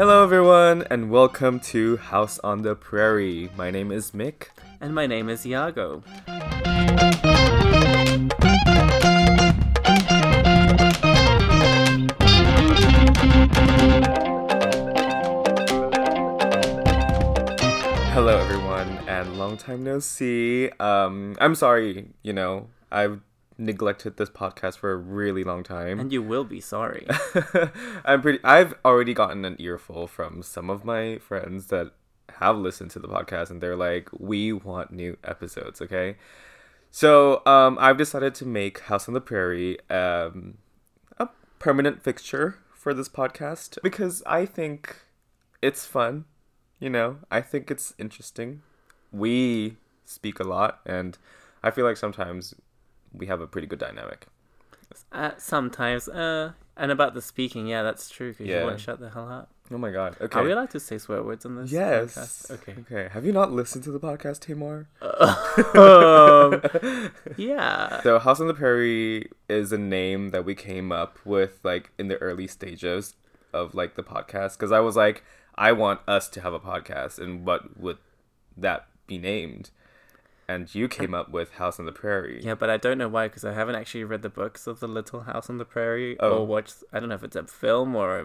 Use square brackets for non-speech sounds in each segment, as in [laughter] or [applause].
Hello, everyone, and welcome to House on the Prairie. My name is Mick. And my name is Iago. Hello, everyone, and long time no see. Um, I'm sorry, you know, I've neglected this podcast for a really long time. And you will be sorry. [laughs] I'm pretty. I've already gotten an earful from some of my friends that have listened to the podcast, and they're like, "We want new episodes." Okay, so um, I've decided to make House on the Prairie um, a permanent fixture for this podcast because I think it's fun. You know, I think it's interesting. We speak a lot, and I feel like sometimes we have a pretty good dynamic. uh, sometimes. Uh, and about the speaking, yeah, that's true. Because Yeah. you won't shut the hell up. Oh my god. Okay. Are we allowed to say swear words on this? Yes. podcast? Okay. Okay. Have you not listened to the podcast, Tamar? um, [laughs] yeah. So, House on the Prairie is a name that we came up with like in the early stages of like the podcast because I was like, I want us to have a podcast, and what would that be named? And you came up with House on the Prairie. Yeah, but I don't know why because I haven't actually read the books of the Little House on the Prairie Oh. or watched. I don't know if it's a film or a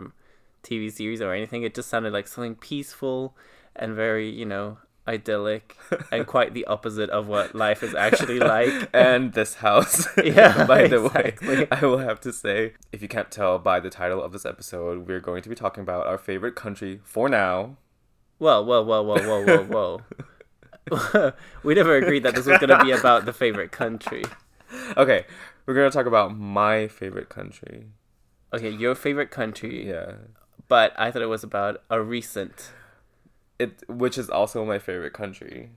TV series or anything. It just sounded like something peaceful and very, you know, idyllic and [laughs] quite the opposite of what life is actually like. [laughs] and this house. [laughs] Yeah, by the exactly. way, I will have to say, if you can't tell by the title of this episode, we're going to be talking about our favorite country for now. Whoa, whoa, whoa, whoa, whoa, whoa, whoa. [laughs] we never agreed that this was going to be about the favorite country. Okay, we're gonna talk about my favorite country. Okay, your favorite country, Yeah, but I thought it was about a recent. it which is also my favorite country.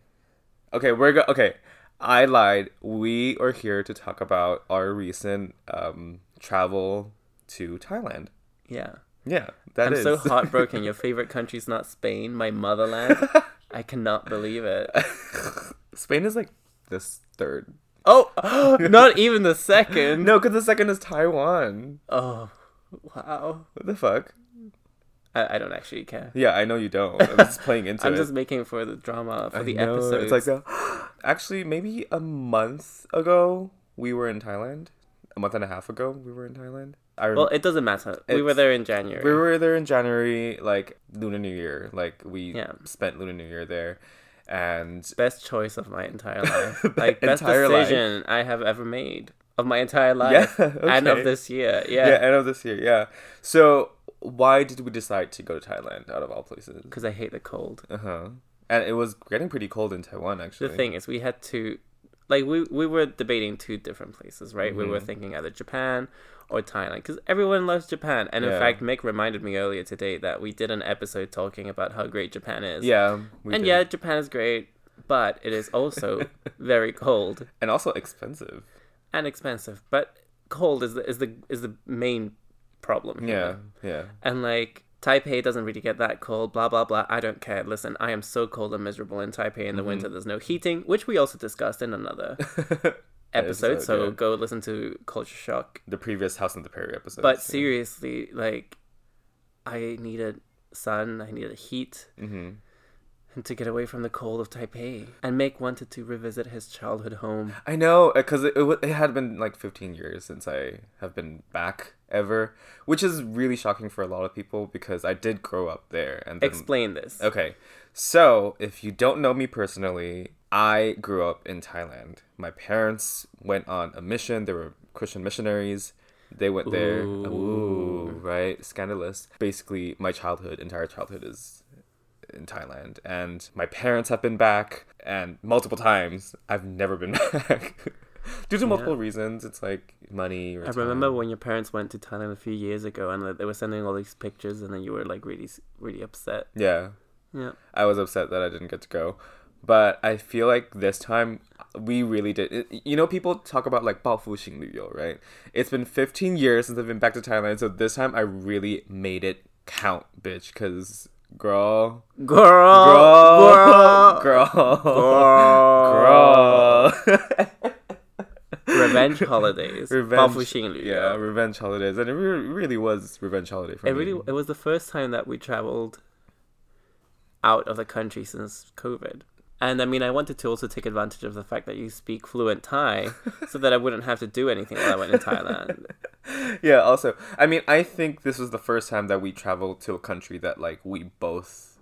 Okay, we're go. Okay, I lied. We are here to talk about our recent um travel to Thailand. Yeah. Yeah, that I'm is. so [laughs] heartbroken. Your favorite country's not Spain, my motherland. [laughs] I cannot believe it. [laughs] Spain is like this third. Oh, [gasps] not even the second. No, because the second is Taiwan. Oh, wow. What the fuck? I, I don't actually care. Yeah, I know you don't. I'm just playing into it. I'm just making for the drama for I the know, episode. It's like the, [gasps] actually maybe a month ago we were in Thailand. A month and a half ago we were in Thailand. I well, it doesn't matter. We were there in January. we were there in January, like Lunar New Year. Like we Yeah. spent Lunar New Year there, and best choice of my entire [laughs] life. Like best Entire life. decision I have ever made of my entire life [laughs] Yeah, and of this year. yeah. Yeah, end of this year. Yeah. So why did we decide to go to Thailand out of all places? because I hate the cold. Uh huh. And it was getting pretty cold in Taiwan, actually. The thing is, we had to, like, we we were debating two different places, right? We Mm-hmm. were thinking either Japan or Thailand because everyone loves Japan. And in fact, Mick reminded me earlier today that we did an episode talking about how great Japan is. Yeah. and did. yeah, Japan is great, but it is also [laughs] very cold and also expensive. and expensive. But cold is the is the is the main problem. here. Yeah. Yeah. And like Taipei doesn't really get that cold, blah blah blah. I don't care. Listen, I am so cold and miserable in Taipei in the Mm-hmm. winter. There's no heating, which we also discussed in another [laughs] episode. Episode, so yeah. go listen to Culture Shock. the previous House on the Prairie episode. But seriously, like I needed sun, I needed heat, hmm and to get away from the cold of Taipei. And Mick wanted to revisit his childhood home. I know because it, it it had been like 15 years since I have been back ever, which is really shocking for a lot of people because I did grow up there. And then, Explain this. okay, so if you don't know me personally, I grew up in Thailand. My parents went on a mission. They were Christian missionaries. They went there. Ooh. Ooh, right? Scandalous. Basically, my childhood, entire childhood is in Thailand. And my parents have been back and multiple times. I've never been [laughs] back. Due to multiple reasons. It's like money or I remember when your parents went to Thailand a few years ago, and like, they were sending all these pictures, and then you were like really, really upset. Yeah. Yeah. I was upset that I didn't get to go. But I feel like this time we really did. it- You know, people talk about like 报复性旅游, right? It's been 15 years since I've been back to Thailand, so this time I really made it count, bitch. Cause girl, Girl, girl, girl, girl, girl. girl. [laughs] revenge holidays. revenge. 报复性旅游。 Yeah, revenge holidays, and it really, really was revenge holiday for It me. really it was the first time that we traveled out of the country since COVID. And I mean, I wanted to also take advantage of the fact that you speak fluent Thai, so that I wouldn't have to do anything while I went in Thailand. [laughs] yeah. Also, I mean, I think this was the first time that we traveled to a country that like we both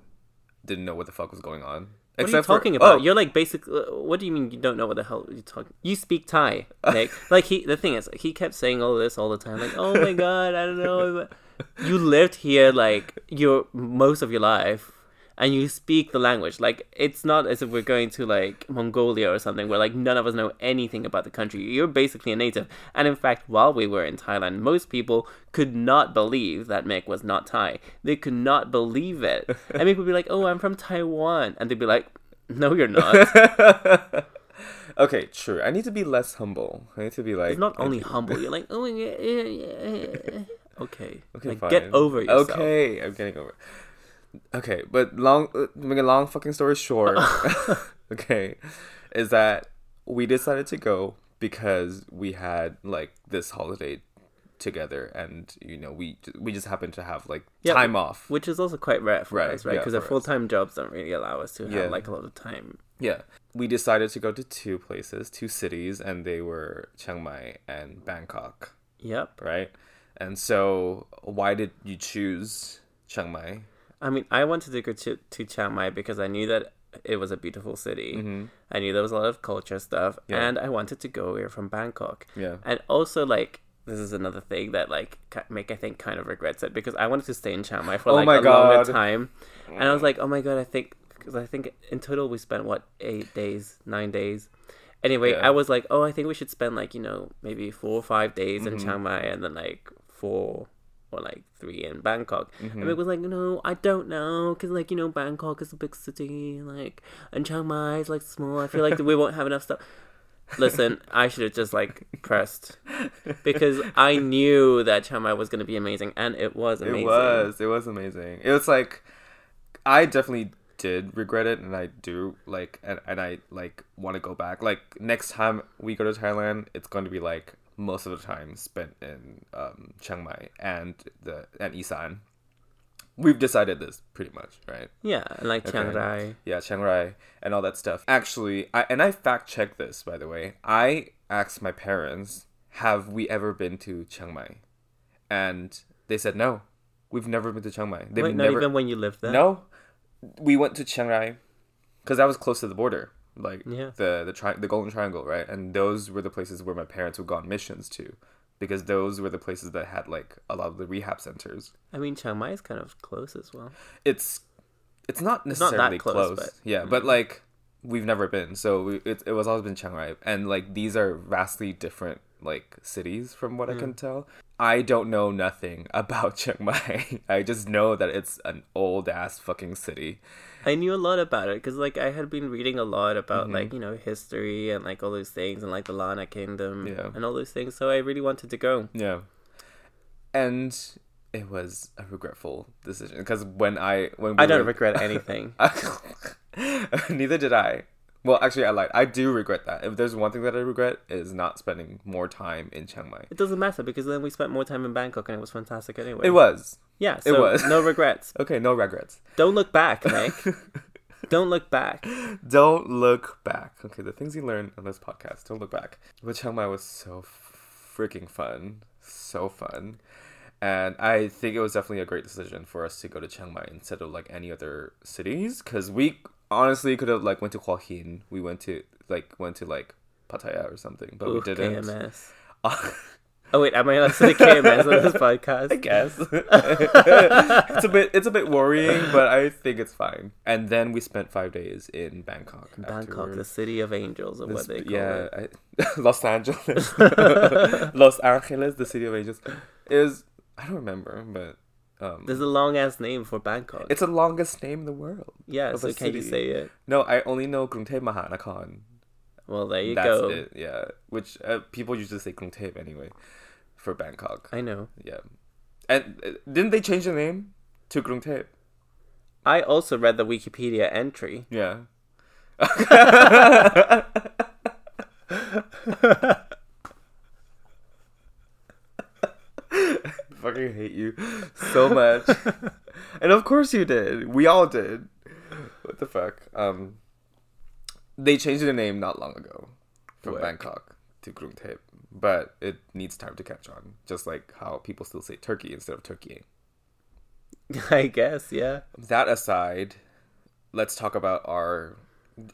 didn't know what the fuck was going on. What are you for- talking about? Oh, You're like basically. Uh, what do you mean you don't know what the hell you're talking? You speak Thai, [laughs] Mick. like he. The thing is, he kept saying all this all the time. Like, oh my god, I don't know. [laughs] You lived here like your most of your life, and you speak the language. Like, it's not as if we're going to like Mongolia or something where like none of us know anything about the country. You're basically a native. And in fact, while we were in Thailand, most people could not believe that Mick was not Thai. They could not believe it. [laughs] And Mick would be like, "Oh, I'm from Taiwan," and they'd be like, "No, you're not." [laughs] okay, true. I need to be less humble. I need to be like It's not only humble. You're [laughs] like, "Oh, yeah, yeah, yeah." Okay, Okay, like, fine. get over yourself. Okay, I'm getting over. it. Okay, but long, uh, make a long fucking story short. [laughs] [laughs] okay, is that we decided to go because we had like this holiday together, and you know we we just happened to have like Yeah, time off. Which is also quite rare for Right, us, right? yeah, Because our full time jobs don't really allow us to have Yeah. like a lot of time. Yeah, we decided to go to two places, two cities, and they were Chiang Mai and Bangkok, Yep. right? And so, why did you choose Chiang Mai? I mean, I wanted to go to, to Chiang Mai because I knew that it was a beautiful city. Mm-hmm. I knew there was a lot of culture stuff, Yeah. and I wanted to go here from Bangkok. Yeah. And also, like, this is another thing that like Mick I think kind of regrets it because I wanted to stay in Chiang Mai for Oh like my a longer God. time, and I was like, oh my god, I think because I think in total we spent what eight days, nine days. Anyway, Yeah. I was like, oh, I think we should spend like you know maybe four or five days in Mm-hmm. Chiang Mai and then like four or like three in Bangkok. Mm-hmm. And it was like, no, I don't know, because like you know Bangkok is a big city, like and Chiang Mai is like small. I feel like we won't have enough stuff. Listen, I should have just like pressed because I knew that Chiang Mai was going to be amazing, and it was amazing. It was. It was amazing. It was like I definitely did regret it and I do like and, and I like want to go back. Like next time we go to Thailand, it's going to be like most of the time spent in um Chiang Mai and the and Isan. We've decided this pretty much, right? Yeah, and like Chiang Okay. Rai. Yeah, Chiang Rai and all that stuff. Actually, I and I fact checked this by the way. I asked my parents, "Have we ever been to Chiang Mai?" And they said no. We've never been to Chiang Mai. They've Wait, never not even when you lived there. No. We went to Chiang Rai cuz that was close to the border. Like Yeah. the the tri- the Golden Triangle, right? And those were the places where my parents would go on missions to because those were the places that had like a lot of the rehab centers. I mean Chiang Mai is kind of close as well. it's it's not not necessarily close, close, but- yeah mm. but like we've never been so we, it, it was always been chiang rai and like these are vastly different like cities from what i can mm. tell i don't know nothing [laughs] about chiang mai i just know that it's an old ass fucking city I knew a lot about it because like I had been reading a lot about Mm-hmm. like you know history and like all those things and like the Lanna Kingdom Yeah. and all those things. So I really wanted to go. yeah and it was a regretful decision because when i when we I don't were- regret anything. [laughs] Neither did I. Well, actually, I lied. I do regret that. If there's one thing that I regret is not spending more time in Chiang Mai. It doesn't matter because then we spent more time in Bangkok and it was fantastic anyway. It was Yeah, so was. no [laughs] regrets. okay. No regrets. Don't look back, Mick. [laughs] Don't look back. Don't look back. Okay, the things you learn on this podcast. Don't look back. But Chiang Mai was so freaking fun, so fun, and I think it was definitely a great decision for us to go to Chiang Mai instead of like any other cities because we honestly could have like went to Hua Hin. We went to like went to like Pattaya or something, but we didn't. KMS. [laughs] Oh wait, am I allowed to say KMS on this podcast? [laughs] I guess [laughs] it's a bit it's a bit worrying, but I think it's fine. And then we spent five days in Bangkok. Bangkok, the city of angels, or what they call yeah, it. I, Los Angeles, Los Angeles, the city of angels. is I don't remember, but um, There's a long ass name for Bangkok. it's the longest name in the world. yeah, so can you say it? No, I only know Krungthep Mahanakhon. Well, there you That's go. it. Yeah, which uh, people usually say Krungthep anyway for Bangkok. I know. Yeah, and uh, didn't they change the name to Krungthep? I also read the Wikipedia entry. Yeah. [laughs] [laughs] fucking hate you so much. [laughs] and of course you did. We all did. What the fuck? Um, they changed the name not long ago from Where? Bangkok to Krung Thep, but it needs time to catch on. Just like how people still say Turkey instead of Türkiye. [laughs] I guess, yeah. That aside, let's talk about our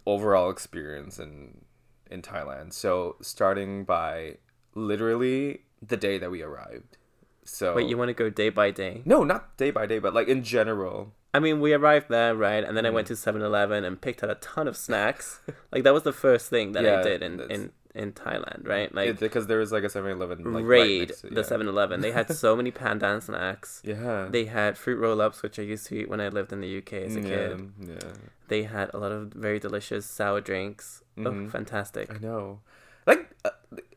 overall experience in in Thailand. So starting by literally the day that we arrived. So Wait, you want to go day by day? no, not day by day, but like in general. I mean, we arrived there, right? And then I Mm. went to 7 Eleven and picked out a ton of snacks. [laughs] like, that was the first thing that I did in, that's- in, in Thailand, right? Like, because there was like a 7-Eleven like raid next to- the yeah. 7 Eleven. They had so many pandan snacks. [laughs] Yeah. They had fruit roll ups, which I used to eat when I lived in the UK as a yeah, kid. Yeah. They had a lot of very delicious sour drinks. Oh, Mhm. fantastic. I know. Like uh,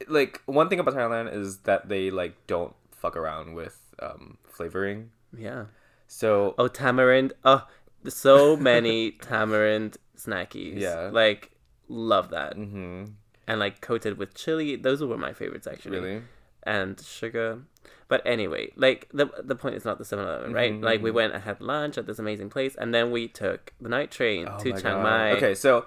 like one thing about Thailand is that they like don't fuck around with um flavoring. Yeah. So Oh, tamarind. Oh, so many [laughs] tamarind snackies. Yeah. Like, love that. mhm, And like coated with chili. Those were my favorites actually. really. And sugar. But anyway, like the the point is not the 7-Eleven, right? Mhm, Like we mhm. went and had lunch at this amazing place, and then we took the night train Oh to Chiang God. Mai. Okay, so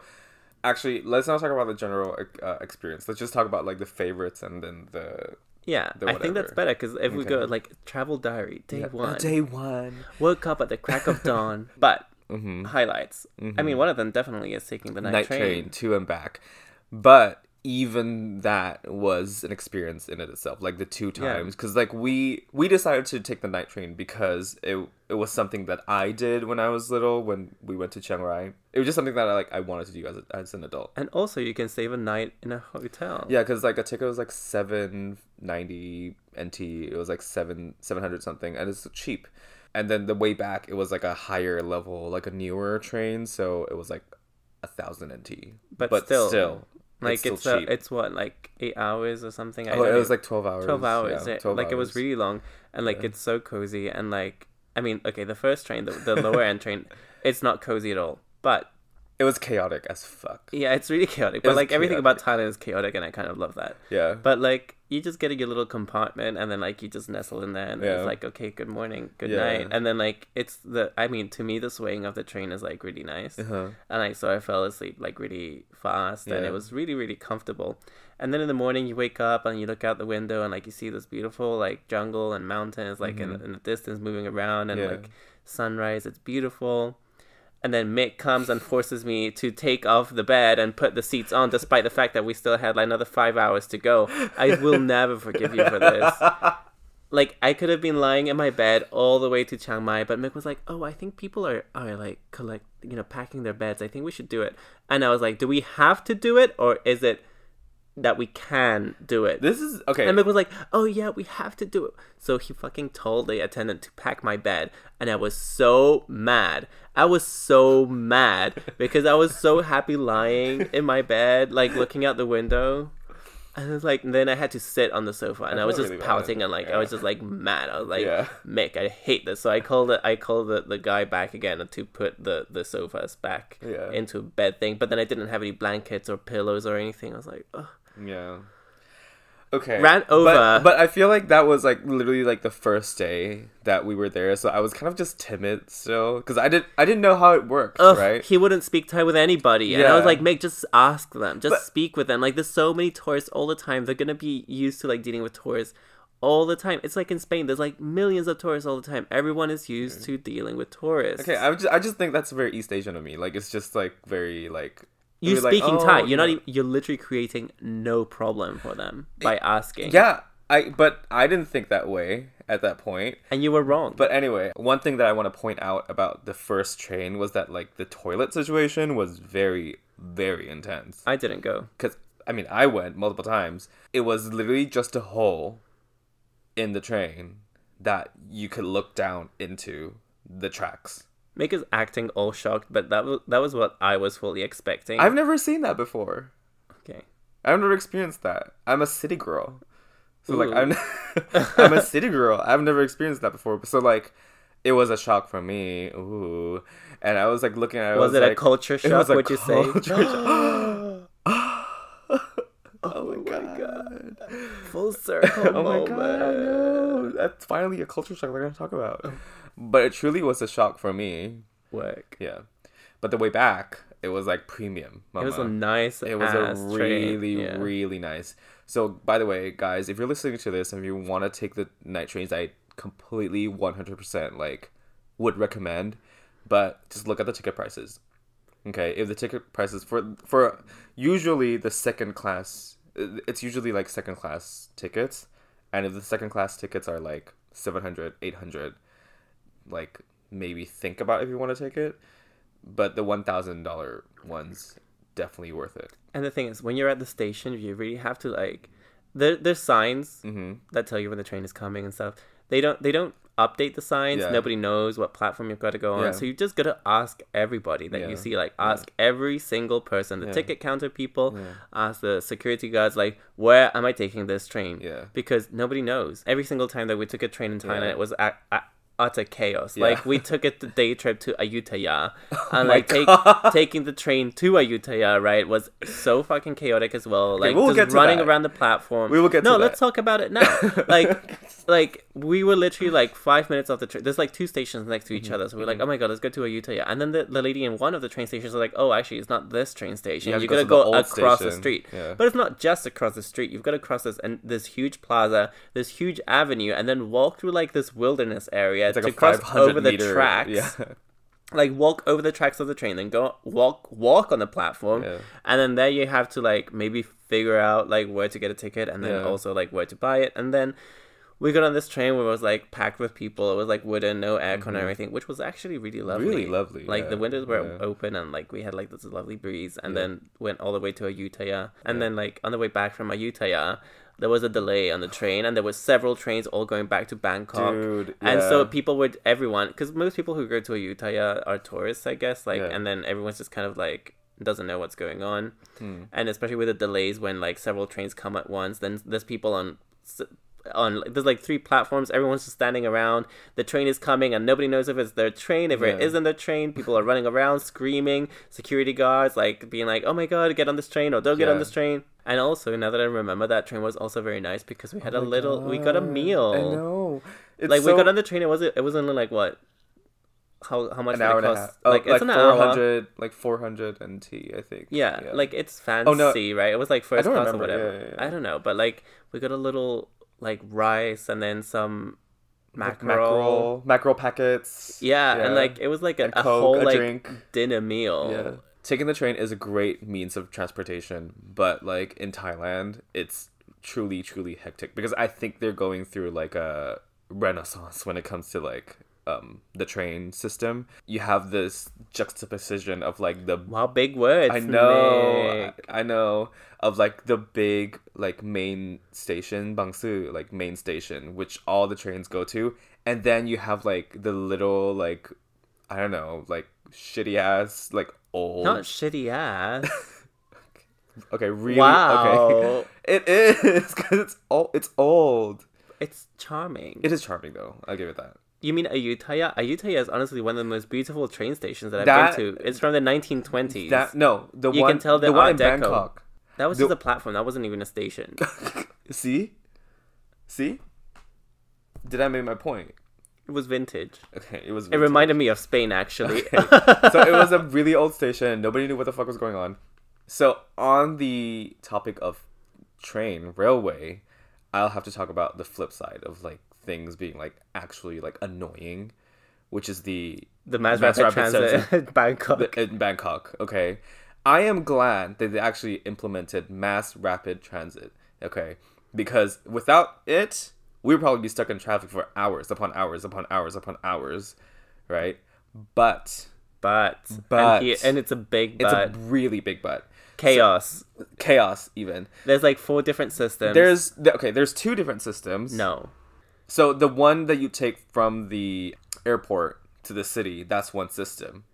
actually, let's not talk about the general uh, experience. Let's just talk about like the favorites and then the Yeah, I think that's better because if we go Okay. like travel diary day Yeah, one, Day one. woke up at the crack of dawn. [laughs] But Mm-hmm. highlights. I mean, one of them definitely is taking the night, night train. train. to and back. But even that was an experience in it itself. Like the two times, because like we we decided to take the night train because it it was something that I did when I was little when we went to Chiang Rai. It was just something that I like I wanted to do as a, as an adult. And also, you can save a night in a hotel. Yeah, because like a ticket was like seven ninety NT. It was like seven seven hundred something, and it's cheap. And then the way back, it was like a higher level, like a newer train, so it was like a thousand NT. But still, like it's uh, cheap. it's what like eight hours or something. I oh, it was like twelve hours. 12 hours Yeah, it- 12 like it was really long and like Yeah. it's so cozy and like i mean okay the first train the, the lower end train it's not cozy at all but It was chaotic as fuck. yeah it's really chaotic but like everything about thailand is chaotic and i kind of love that Yeah. but like you just get in your little compartment and then like you just nestle in there and Yeah. it's like okay good morning good Yeah. night and then like it's the i mean to me the swaying of the train is like really nice Uh-huh. and like so I fell asleep like really fast and it was really really comfortable. And then in the morning you wake up and you look out the window and like you see this beautiful like jungle and mountains like in, in the distance moving around and Mm-hmm. Yeah. like sunrise. It's beautiful. And then Mick comes and forces me to take off the bed and put the seats on, despite the fact that we still had like another five hours to go. I will [laughs] never forgive you for this. Like I could have been lying in my bed all the way to Chiang Mai, but Mick was like, "Oh, I think people are are like collect, you know, packing their beds. I think we should do it." And I was like, "Do we have to do it, or is it that we can do it?" This is okay. And Mick was like, "Oh yeah, we have to do it." So he fucking told the attendant to pack my bed, and I was so mad. I was so mad because I was so happy lying in my bed, like looking out the window. And it's like, then I had to sit on the sofa, and I, I was just really bad. pouting, and like I was just like mad. I was like, Yeah. Mick, I hate this. So I called it. I called the, the guy back again to put the the sofas back Yeah. into a bed thing. But then I didn't have any blankets or pillows or anything. I was like. Yeah. Okay. Ran But- over. But, I feel like that was like literally like the first day that we were there, so I was kind of just timid still because I didn't I didn't know how it worked, Ugh, right? he wouldn't speak Thai with anybody. And I was like, "Mick just ask them. Just But- speak with them. Like, there's so many tourists all the time. They're going to be used to, like, dealing with tourists all the time. It's like in Spain, there's, like, millions of tourists all the time. Everyone is used to dealing with tourists. Okay, I just I just think that's very East Asian of me. Like it's just like very like You're we're like, speaking oh, Thai. You're you not even, you're literally creating no problem for them by asking. Yeah, I but I didn't think that way at that point. And you were wrong. But anyway, one thing that I want to point out about the first train was that like the toilet situation was very very intense. I didn't go. Cuz I mean, I went multiple times. It was literally just a hole in the train that you could look down into the tracks. Make us acting all shocked, but that was, that was what I was fully expecting. I've never seen that before. Okay. I've never experienced that. I'm a city girl. So like I'm [laughs] I'm a city girl. I've never experienced that before. So like it was a shock for me. Ooh. And I was like looking at it. I Was, it a culture shock, was would you say? culture [gasps] shock. [gasps] Oh, oh, [laughs] oh, my God. Full circle oh my moment. god. That's finally a culture shock we're gonna talk about. Oh. But it truly was a shock for me. Work. Yeah. But the way back, it was like premium. It was a nice. It was a really, Yeah. really nice. So, by the way, guys, if you're listening to this and you want to take the night trains, I completely 100% like would recommend, but just look at the ticket prices. Okay, if the ticket prices for for usually the second class, it's usually like second class tickets, and if the second class tickets are like 700, 800, like maybe think about if you want to take it, but the $1,000 ones definitely worth it. And the thing is, when you're at the station, you really have to like. There, there's signs Mm-hmm. that tell you when the train is coming and stuff. They don't. They don't update the signs. Yeah. Nobody knows what platform you've got to go on. Yeah. So you just gotta ask everybody that Yeah. you see. Like ask every single person, the ticket counter people, ask the security guards, like where am I taking this train? Yeah. Because nobody knows. Every single time that we took a train in Thailand, it was a, a, utter chaos. Yeah. Like we took a day trip to Ayutthaya, [laughs] and like take, taking the train to Ayutthaya, right, was so fucking chaotic as well. Like we'll just running that. around the platform. We will get no, let's that. talk about it now. [laughs] like, like we were literally like five minutes off the train. There's like two stations next to Mm-hmm. each other, so we're like, oh my god, let's go to Ayutthaya. And then the, the lady in one of the train stations was like, oh, actually, it's not this train station. You have You, to go to go, the old across the street. Yeah. But it's not just across the street. You've got to cross this and this huge plaza, this huge avenue, and then walk through like this wilderness area It's like to cross 500 over the tracks. Yeah. [laughs] Like walk over the tracks of the train, then go walk walk on the platform, Yeah. and then there you have to like maybe figure out like where to get a ticket, and then Yeah. also like where to buy it, and then we got on this train where it was like packed with people. It was like wooden, no aircon or anything, which was actually really lovely. Mm-hmm. Really lovely, Like yeah, the windows were yeah. open and like we had like this lovely breeze, and Yeah. then went all the way to Ayutthaya, and Yeah. then like on the way back from Ayutthaya. There was a delay on the train, and there were several trains all going back to Bangkok. Dude, yeah. And so people would everyone because most people who go to Ayutthaya are tourists, I guess. Like, Yeah. and then everyone's just kind of like doesn't know what's going on, Hmm. and especially with the delays when like several trains come at once, then there's people on. On there's like three platforms. Everyone's just standing around. The train is coming, and nobody knows if it's their train. If it Yeah. isn't their train, people are running around screaming. Security guards like being like, "Oh my god, get on this train!" or "Don't get on this train." And also, now that I remember, that train was also very nice because we had Oh a little. We got a meal I know. It's like so, we got on the train. It was it was only like what? How how much an hour it and a cost? half. Oh, like, like, it's an four hour. like four hundred and T, I think. Yeah, like it's fancy, Oh, no. right? It was like first class or whatever. Yeah, yeah, yeah. I don't know, but like we got a little like rice and then some mackerel. mackerel, mackerel packets. Yeah, and like it was like a, a Coke, whole a like drink. dinner meal. Yeah. Taking the train is a great means of transportation, but like in Thailand, it's truly, truly hectic because I think they're going through like a renaissance when it comes to like um the train system. You have this juxtaposition of like the Wow, big words. I know, Mick. I know of like the big like main station, Bang Sue, like main station, which all the trains go to, and then you have like the little like I don't know, like shitty ass like old. Not shitty ass. [laughs] okay, really? wow, Okay, [laughs] it is because it's old. It's old. it's charming. It is charming though. I'll give it that. You mean Ayutthaya? Ayutthaya is honestly one of the most beautiful train stations that I've That- been to. It's from the 1920s. That no, the You one can tell the one in Deco. Bangkok. That was The- just a platform. That wasn't even a station. [laughs] See, see. Did I make my point? It was vintage. Okay, it was. It reminded me of Spain, actually. so it was a really old station. Nobody knew what the fuck was going on. So on the topic of train railway, I'll have to talk about the flip side of like things being like actually like annoying, which is the the Mass Mass Rapid Rapid Transit [laughs] Bangkok. the- in Bangkok. Okay, I am glad that they actually implemented mass rapid transit. Okay, because without it, we would probably be stuck in traffic for hours upon hours upon hours upon hours, right? But but But- and, he, and it's a big it's a really big but chaos. chaos even. There's like four different systems. There's okay. There's two different systems. no. So the one that you take from the airport to the city, that's one system.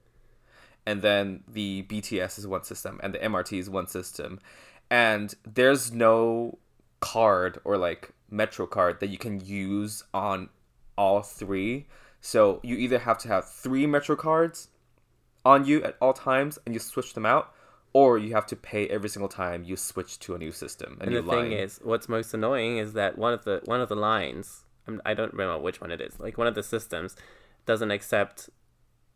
And then the BTS is one system and the MRT is one system. And there's no card or like metro card that you can use on all three. So you either have to have three metro cards on you at all times and you switch them out or you have to pay every single time you switch to a new system. A And the thing line. is, what's most annoying is that one of the one of the lines, I'm- I don't remember which one it is. Like one of the systems doesn't accept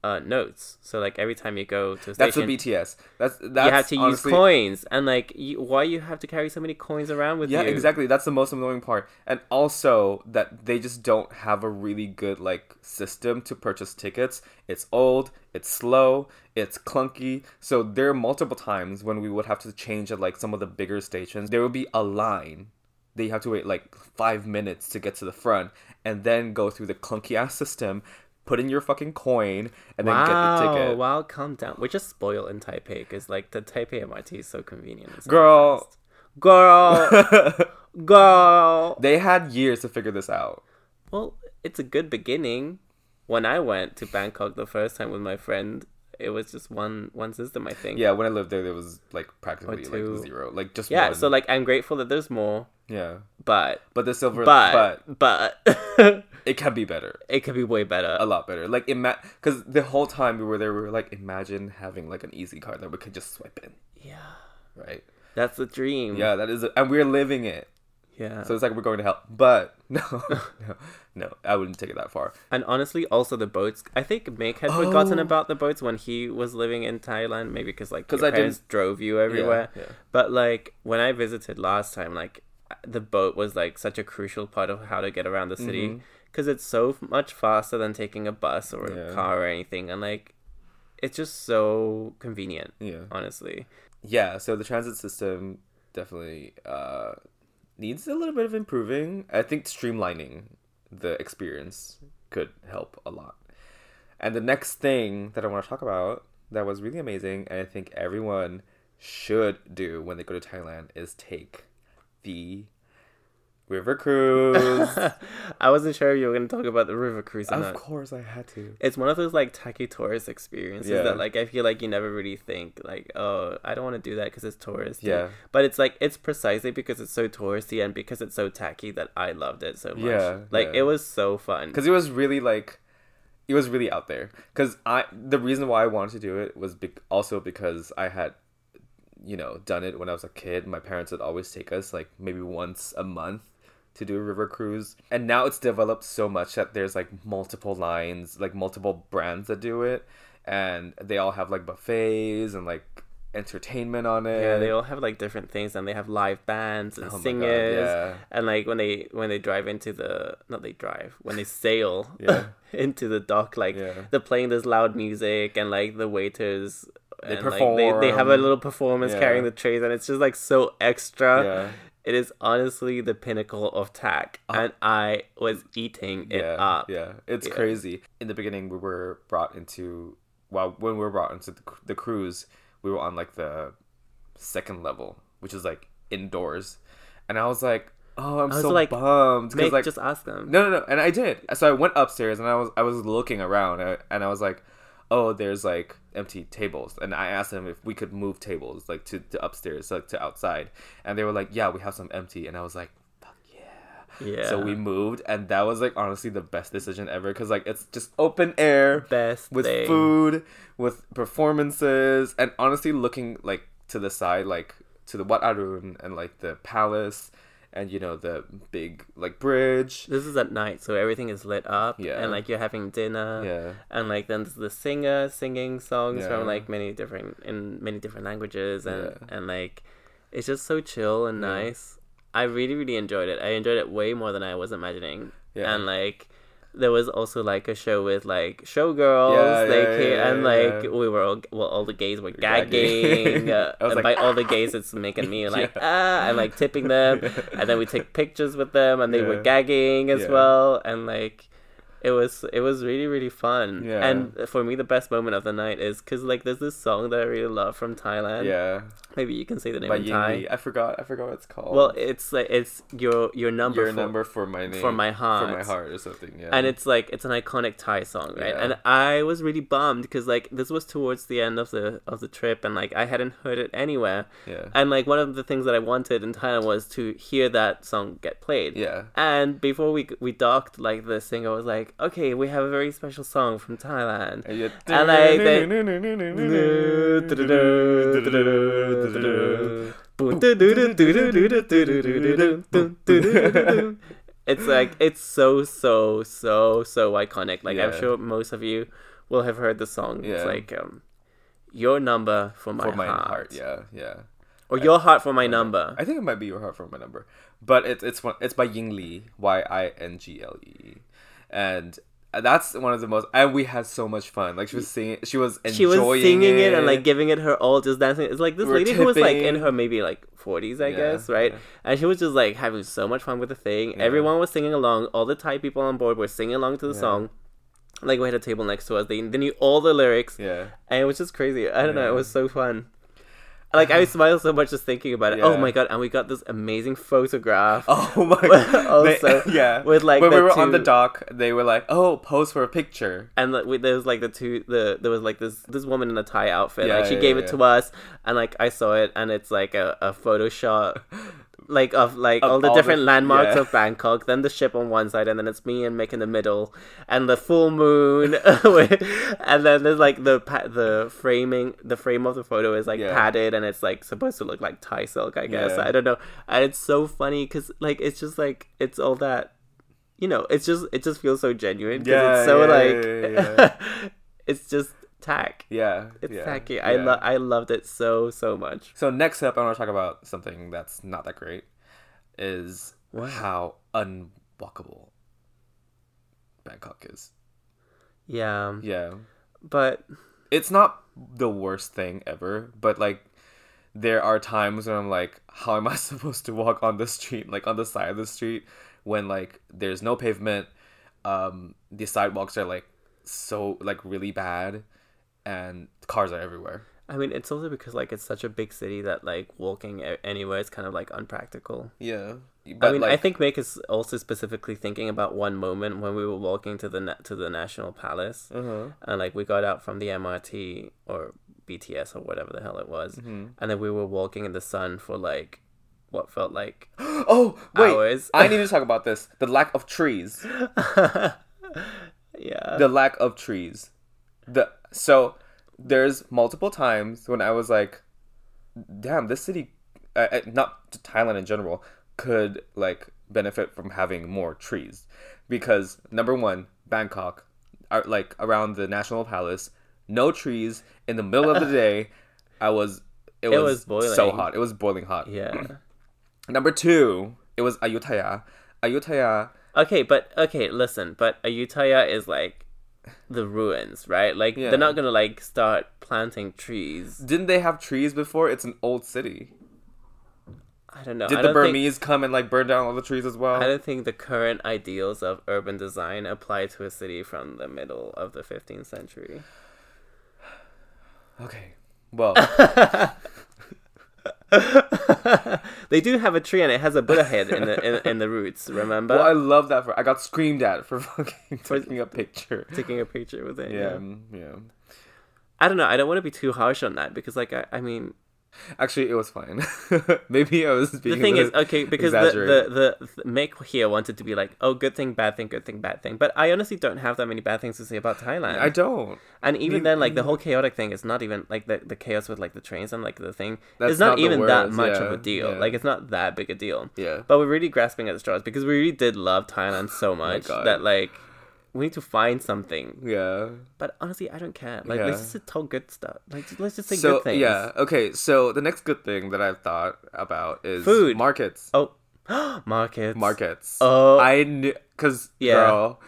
uh, notes. So like every time you go to a that's station, what BTS. That's that's you have to honestly, use coins, and like you, why you have to carry so many coins around with Yeah, you? Yeah, exactly. That's the most annoying part. And also that they just don't have a really good like system to purchase tickets. It's old, it's slow, it's clunky. So there are multiple times when we would have to change at like some of the bigger stations. There would be a line. That you have to wait like five minutes to get to the front and then go through the clunky ass system, put in your fucking coin, and then get the Wow, ticket. wow, calm down. We're just spoiled in Taipei because like the Taipei MRT is so convenient. so Girl. fast. girl, [laughs] girl. they had years to figure this out. Well, it's a good beginning. When I went to Bangkok the first time with my friend, it was just one one system, I think. Yeah, when I lived there, there was like practically like zero, like just Yeah, one. so like I'm grateful that there's more, yeah, but but the silver, but, but but [laughs] it can be better, it could be way better. a lot better. Like ima- because the whole time we were there, we were like, imagine having like an easy card that we could just swipe in, Yeah, right? that's the dream. Yeah, that is, and we're living it. yeah. So it's like we're going to hell, but [laughs] no, no, no, I wouldn't take it that far. And honestly, also the boats. I think Mick had forgotten Oh. about the boats when he was living in Thailand. Maybe because like because I didn't- drove you everywhere. yeah. But like when I visited last time, like the boat was like such a crucial part of how to get around the city because it's so much faster than taking a bus or a car or anything, and like it's just so convenient. Yeah, Honestly, yeah. So the transit system definitely uh, needs a little bit of improving. I think streamlining the experience could help a lot. And the next thing that I want to talk about that was really amazing, and I think everyone should do when they go to Thailand is take the river cruise. [laughs] I wasn't sure if you were going to talk about the river cruise of not. course, I had to. it's one of those like tacky tourist experiences Yeah. that like I feel like you never really think like oh I don't want to do that because it's touristy. Yeah. But it's like it's precisely because it's so touristy and because it's so tacky that I loved it so much. Yeah, Like yeah. it was so fun. because it was really like it was really out there because i the reason why i wanted to do it was be- also because i had you know done it when i was a kid my parents would always take us like maybe once a month to do a river cruise and now it's developed so much that there's like multiple lines like multiple brands that do it and they all have like buffets and like entertainment on it Yeah, they all have like different things and they have live bands and Oh my God, singers. yeah. And like when they when they drive into the not they drive, when they [laughs] sail Yeah. [laughs] into the dock, like Yeah. they're playing this loud music and like the waiters They and, like, they, they have a little performance Yeah. carrying the trays and it's just like so extra. yeah It is honestly the pinnacle of tack. Uh, and I was eating it yeah, up. Yeah, it's Yeah. crazy. In the beginning, we were brought into well, when we were brought into the, the cruise, we were on like the second level, which is like indoors, and I was like, "Oh, I'm so like, bummed." Mick, like, just ask them. no, no, no, and I did. So I went upstairs and I was I was looking around and I, and I was like, "Oh, there's like empty tables," and I asked them if we could move tables like to, to upstairs, like to outside, and they were like, "Yeah, we have some empty," and I was like. "Fuck yeah." Yeah. So we moved, and that was like honestly the best decision ever because like it's just open air best with thing. food, with performances, and honestly looking like to the side, like to the Wat Arun and like the palace, and you know the big like bridge. This is at night, so everything is lit up. Yeah. And like you're having dinner. Yeah, and like then there's the singer singing songs Yeah. from like many different in many different languages and Yeah. and like it's just so chill and Yeah. nice i really really enjoyed it i enjoyed it way more than i was imagining Yeah. and like there was also like a show with like showgirls. Yeah, they yeah, came, yeah, and like we were all well all the gays were Gagging. [laughs] uh, I was and like, by all the gays it's making me [laughs] like ah and like tipping them [laughs] and then we take pictures with them and they were gagging as well and like it was it was really really fun. Yeah. and for me the best moment of the night is because like there's this song that i really love from thailand. Yeah, Maybe you can say the name by in Ying Thai. Li. I forgot. I forgot what it's called. Well, it's like it's your your number your for, number for my name for my heart. for my heart or something. Yeah. and it's like it's an iconic Thai song, right? Yeah. And I was really bummed because like this was towards the end of the of the trip, and like I hadn't heard it anywhere. yeah. And like one of the things that I wanted in Thailand was to hear that song get played. Yeah. And before we we docked, like the singer was like, "Okay, we have a very special song from Thailand." And And like they- [laughs] [laughs] [laughs] it's like it's so so so so iconic. Like I'm sure most of you will have heard the song. It's like um, your number for my, for my heart. heart. Yeah. Yeah. or your heart for my number. I think it might be your heart for my number, but it's it's one it's by Ying Li Y I N G L E, and that's one of the most and we had so much fun. Like she was singing, she was enjoying she was singing it. and like giving it her all, just dancing. It's like this We were lady who was like in her maybe like forties, I Yeah, guess, right? yeah. And she was just like having so much fun with the thing. Yeah. Everyone was singing along. All the Thai people on board were singing along to the song. Like we had a table next to us. They, they knew all the lyrics, yeah. and it was just crazy. I don't know. It was so fun. Like I [laughs] smile so much just thinking about it. Oh my god! And we got this amazing photograph. Oh [laughs] my! God! also, They- [laughs] yeah. with, like, when we were on the dock, they were like, "Oh, pose for a picture." and like, we, there was like the two the there was like this this woman in a Thai outfit. Yeah, like she yeah, gave yeah. it to us, and like I saw it, and it's like a, a Photoshop. Like of like Of all the all different the- landmarks yeah. of Bangkok, then the ship on one side, and then it's me and Mick in the middle, and the full moon, [laughs] and then there's like the the framing, the frame of the photo is like Yeah. padded, and it's like supposed to look like Thai silk, I guess. Yeah. I don't know, and it's so funny because like it's just like it's all that, you know, it's just it just feels so genuine because Yeah, it's so like [laughs] it's just tack. Yeah, It's yeah, tacky. I yeah. love I loved it so so much. So next up, I want to talk about something that's not that great. Is What? how unwalkable Bangkok is. Yeah, Yeah, but it's not the worst thing ever, but like there are times when I'm like, how am I [laughs] supposed to walk on the street, like on the side of the street, when like there's no pavement, um, the sidewalks are like so like really bad, and cars are everywhere. I mean it's also because like it's such a big city that like walking anywhere is kind of like unpractical. Yeah, I mean, I think Mick is also specifically thinking about one moment when we were walking to the na- to the National Palace, Uh-huh. and like we got out from the MRT or BTS or whatever the hell it was, Mm-hmm. and then we were walking in the sun for like what felt like [gasps] Oh wait, hours. I need to talk about this. The lack of trees. [laughs] yeah. the lack of trees. The so there's multiple times when I was like, "Damn, this city, uh, not Thailand in general, could like benefit from having more trees," because number one, Bangkok, are like around the National Palace, no trees in the middle of the day. [laughs] I was. It It was, was so hot. It was boiling hot. yeah. [clears throat] Number two, it was Ayutthaya. Ayutthaya Okay, but okay, listen, but Ayutthaya is like the ruins, right? Like Yeah. they're not gonna like start planting trees. didn't they have trees before? It's an old city. I don't know. Did I the don't think- Burmese come and like burn down all the trees as well? I don't think the current ideals of urban design apply to a city from the middle of the 15th century. [sighs] Okay. Well, [laughs] [laughs] They do have a tree and it has a Buddha head in the in, in the roots. Remember? well, I love that for. I got screamed at for [laughs] fucking taking a picture. Taking a picture with it. Yeah, mm, yeah. I don't know. I don't want to be too harsh on that because, like, I, I mean, Actually, it was fine. [laughs] Maybe I was being. the thing a is, okay, because the, the the Mick here wanted to be like, oh, good thing, bad thing, good thing, bad thing. But I honestly don't have that many bad things to say about Thailand. I don't. And even then, like the whole chaotic thing is not even like the, the chaos with like the trains and like the thing. That's it's not, not even that much yeah, of a deal. yeah. Like it's not that big a deal. Yeah. But we're really grasping at the straws because we really did love Thailand so oh much Oh that like we need to find something. Yeah. But honestly, I don't care. Like Yeah. let's just talk good stuff. Like let's just say So good things. yeah. Okay. So the next good thing that I've thought about is Food. markets. Oh, [gasps] markets. Markets. Oh. I knew because Yeah. girl,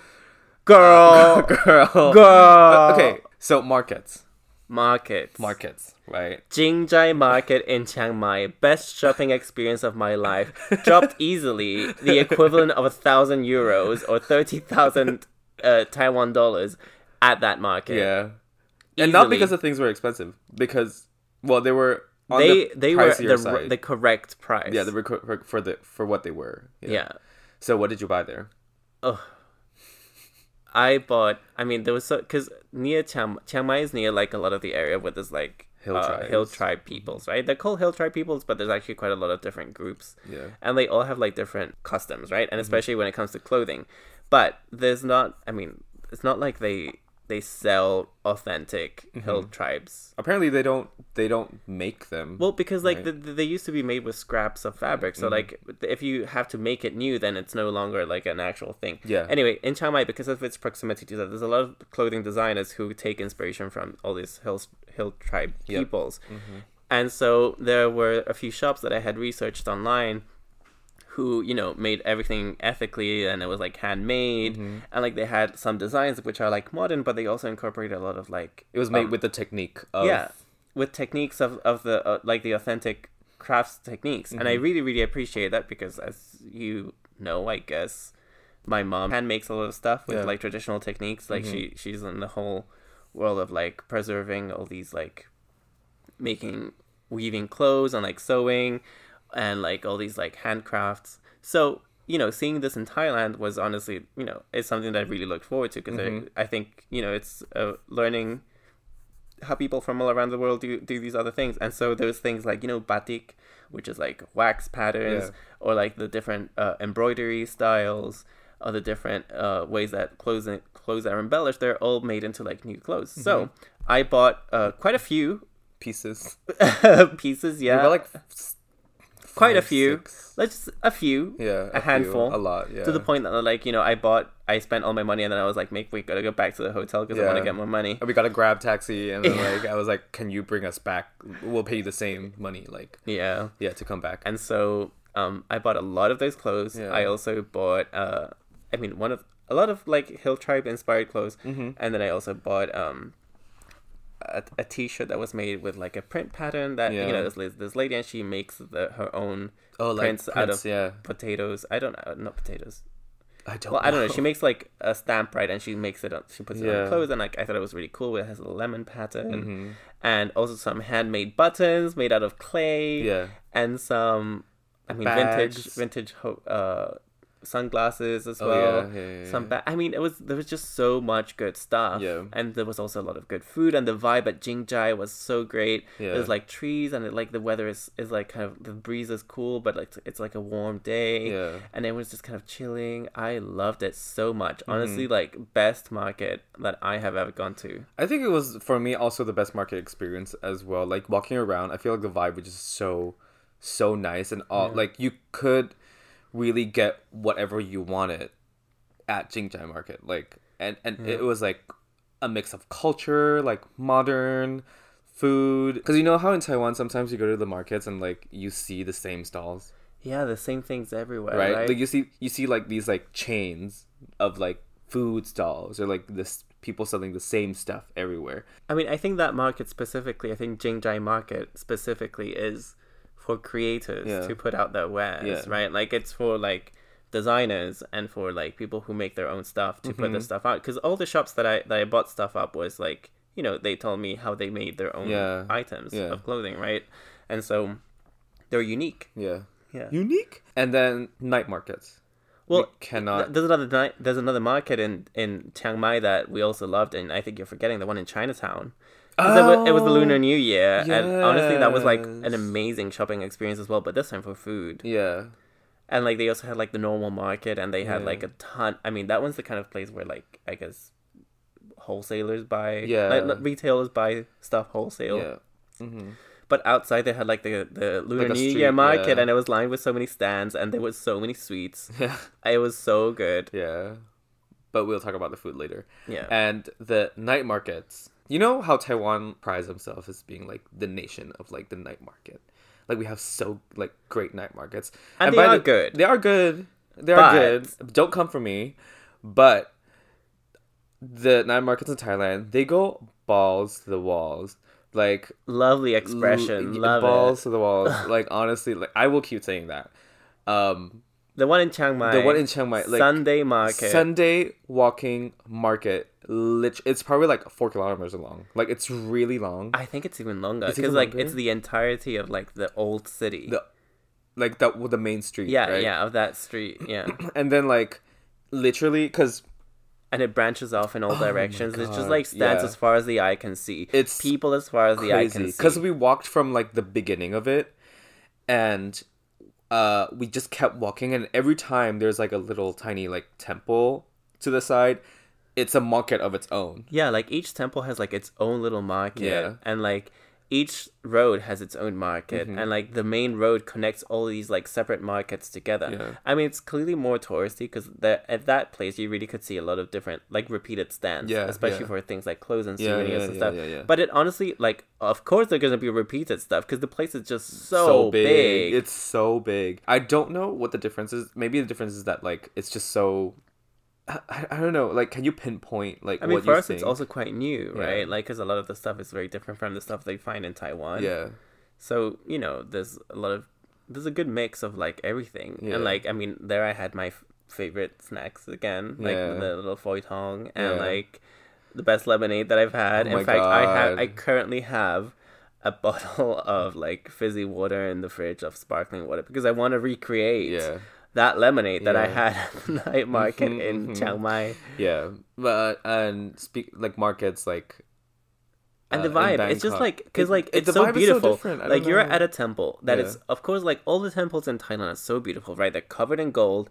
Girl. [laughs] girl, [laughs] Girl. Uh, okay. So markets. Markets. Markets. Right. Jingjai Market in Chiang Mai, best shopping experience of my life. Dropped [laughs] easily the equivalent of a thousand euros or thirty thousand uh, Taiwan dollars at that market. Yeah. And not because the things were expensive, because well, they were on they the they were the side. the correct price. yeah, the for the for what they were. yeah. So what did you buy there? Oh, I bought. I mean, there was so because near Chiang Chiang Mai is near like a lot of the area where there's like Hill uh, hill tribe peoples, right? They're called hill tribe peoples, but there's actually quite a lot of different groups, Yeah. and they all have like different customs, right? Mm-hmm. And especially when it comes to clothing, but there's not. I mean, it's not like they they sell authentic Mm-hmm. hill tribes. Apparently they don't they don't make them. Well, because like Right. the, the, they used to be made with scraps of fabric, Mm-hmm. so like if you have to make it new, then it's no longer like an actual thing. Yeah. Anyway, in Chiang Mai, because of its proximity to that, there's a lot of clothing designers who take inspiration from all these hill hill tribe Yep. peoples, Mm-hmm. and so there were a few shops that I had researched online who you know made everything ethically and it was like handmade Mm-hmm. and like they had some designs which are like modern but they also incorporated a lot of like it was made um, with the technique of yeah with techniques of, of the uh, like the authentic crafts techniques and i Mm-hmm. really really appreciate that because as you know i guess my mom hand makes a lot of stuff with Yeah. like traditional techniques like she she's in the whole world of like preserving all these like making weaving clothes and like sewing and like all these like handcrafts so you know seeing this in thailand was honestly you know it's something that i really looked forward to because I, I think you know it's uh, learning how people from all around the world do, do these other things and so there's things like you know batik which is like wax patterns Yeah. or like the different uh, embroidery styles or the different uh, ways that clothes clothes are embellished they're all made into like new clothes so Mm-hmm. i bought uh, quite a few pieces. [laughs] pieces You yeah got like quite a few six. let's a few Yeah, a few, handful a lot. Yeah. to the point that like you know i bought i spent all my money and then i was like make we gotta go back to the hotel because i want to get more money And we got a grab taxi, and then [laughs] like I was like, "Can you bring us back? We'll pay you the same money, like yeah yeah, to come back." and so um i bought a lot of those clothes Yeah. i also bought uh i mean one of a lot of like hill tribe inspired clothes Mm-hmm. and then i also bought um a, a t-shirt that was made with like a print pattern that you know this, this lady and she makes the, her own oh, like prints, out of yeah. potatoes i don't know not potatoes I don't. well i don't know she makes like a stamp right and she makes it on she puts it Yeah. on clothes and like i thought it was really cool it has a lemon pattern Mhm. and also some handmade buttons made out of clay Yeah. and some I mean vintage vintage ho- uh sunglasses as Oh, well. yeah, yeah, yeah, Some ba- I mean it was there was just so much good stuff. Yeah. And there was also a lot of good food and the vibe at Jingjai was so great. Yeah. There's like trees and it, like the weather is, is like kind of the breeze is cool but like it's like a warm day. Yeah. And it was just kind of chilling. I loved it so much. Mm-hmm. Honestly, like best market that I have ever gone to. I think it was for me also the best market experience as well. Like walking around, I feel like the vibe was just so so nice and all like you could really get whatever you wanted at Jingjai Market. Like and and it was like a mix of culture, like modern food. Because you know how in Taiwan sometimes you go to the markets and like you see the same stalls, Yeah, the same things everywhere, right? right? Like you see you see like these like chains of like food stalls or like this people selling the same stuff everywhere. I mean, I think that market specifically, I think Jingjai market specifically is for creators Yeah. to put out their wares, Yeah. right? Like it's for like designers and for like people who make their own stuff to Mm-hmm. put their stuff out. Because all the shops that I that I bought stuff up was like, you know, they told me how they made their own Yeah. items of clothing, right? And so they're unique. Yeah. Yeah. Unique. And then night markets. Well, we cannot. There's another ni- there's another market in in Chiang Mai that we also loved, and I think you're forgetting the one in Chinatown. 'Cause it, wa- it was the Lunar New Year, and honestly, that was like an amazing shopping experience as well. But this time for food, yeah. and like they also had like the normal market, and they had Yeah. like a ton. I mean, that one's the kind of place where like I guess wholesalers buy, Yeah. like, like, retailers buy stuff wholesale. Yeah. hmm But outside they had like the the Lunar Like New street, Year market, yeah. and it was lined with so many stands, and there was so many sweets. [laughs] Yeah. It was so good. Yeah. But we'll talk about the food later. Yeah. And the night markets. You know how Taiwan prides himself as being like the nation of like the night market. Like we have so like great night markets. And they by are the- good. They are good. They are good. Don't come for me. But the night markets in Thailand, they go balls to the walls. Like Lovely expression. l- Love balls it. to the walls. [laughs] like honestly, like I will keep saying that. Um The one in Chiang Mai. the one in Chiang Mai, like Sunday market. Sunday walking market. Lit- it's probably like four kilometers long. Like it's really long. I think it's even longer because like longer? it's the entirety of like the old city. The- like that the main street. yeah, right? yeah, of that street. Yeah, [clears throat] And then like literally because and it branches off in all Oh directions. It just like stands yeah. as far as the eye can see. It's people as far as the eye can see. because we walked from like the beginning of it and uh we just kept walking and every time there's like a little tiny like temple to the side it's a market of its own Yeah, like each temple has like its own little market, Yeah. and like each road has its own market, Mm-hmm. and like the main road connects all these like separate markets together. Yeah. I mean, it's clearly more touristy because at that place you really could see a lot of different like repeated stands, Yeah, especially yeah. for things like clothes and souvenirs and stuff. But it honestly, like, of course, they're gonna be repeated stuff because the place is just so, big. it's so big i don't know what the difference is maybe the difference is that like it's just so i, I don't know like can you pinpoint like I mean, what for us, think it's also quite new, Yeah. right? Like, because a lot of the stuff is very different from the stuff they find in Taiwan. yeah So you know, there's a lot of there's a good mix of like everything, Yeah. and like I mean, there I had my f- favorite snacks again, like Yeah. the little foy tong and Yeah. like the best lemonade that I've had. Oh In fact, I have I currently have a [laughs] bottle of like fizzy water in the fridge of sparkling water because I want to recreate yeah that lemonade that I had at the night market Mhm, in mhm. Chiang Mai. yeah but and speak like markets like and uh, the vibe it's just like because It- like it- it's so is so beautiful. like you're at a temple that Yeah. is of course like all the temples in thailand are so beautiful right? They're covered in gold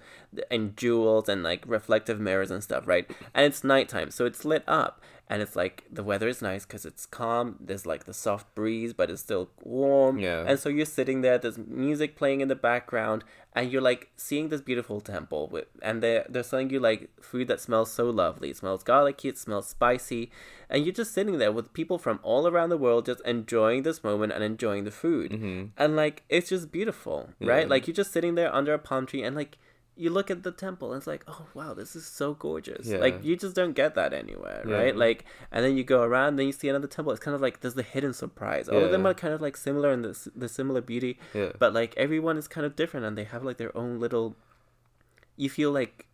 and jewels and like reflective mirrors and stuff right? And it's nighttime so it's lit up and it's like the weather is nice because it's calm there's like the soft breeze but it's still warm. Yeah. and so you're sitting there there's music playing in the background and you're like seeing this beautiful temple with and they're they're selling you like food that smells so lovely. It smells garlicky it smells spicy. And you're just sitting there with people from all around the world just enjoying this moment and enjoying the food. Mm-hmm. And like it's just beautiful right? Yeah. like you're just sitting there under a palm tree and like you look at the temple and it's like oh wow this is so gorgeous. Yeah. like you just don't get that anywhere Yeah. right? Like and then you go around then you see another temple it's kind of like there's the hidden surprise. All of them are kind of like similar in the, the similar beauty yeah. but like everyone is kind of different and they have like their own little you feel like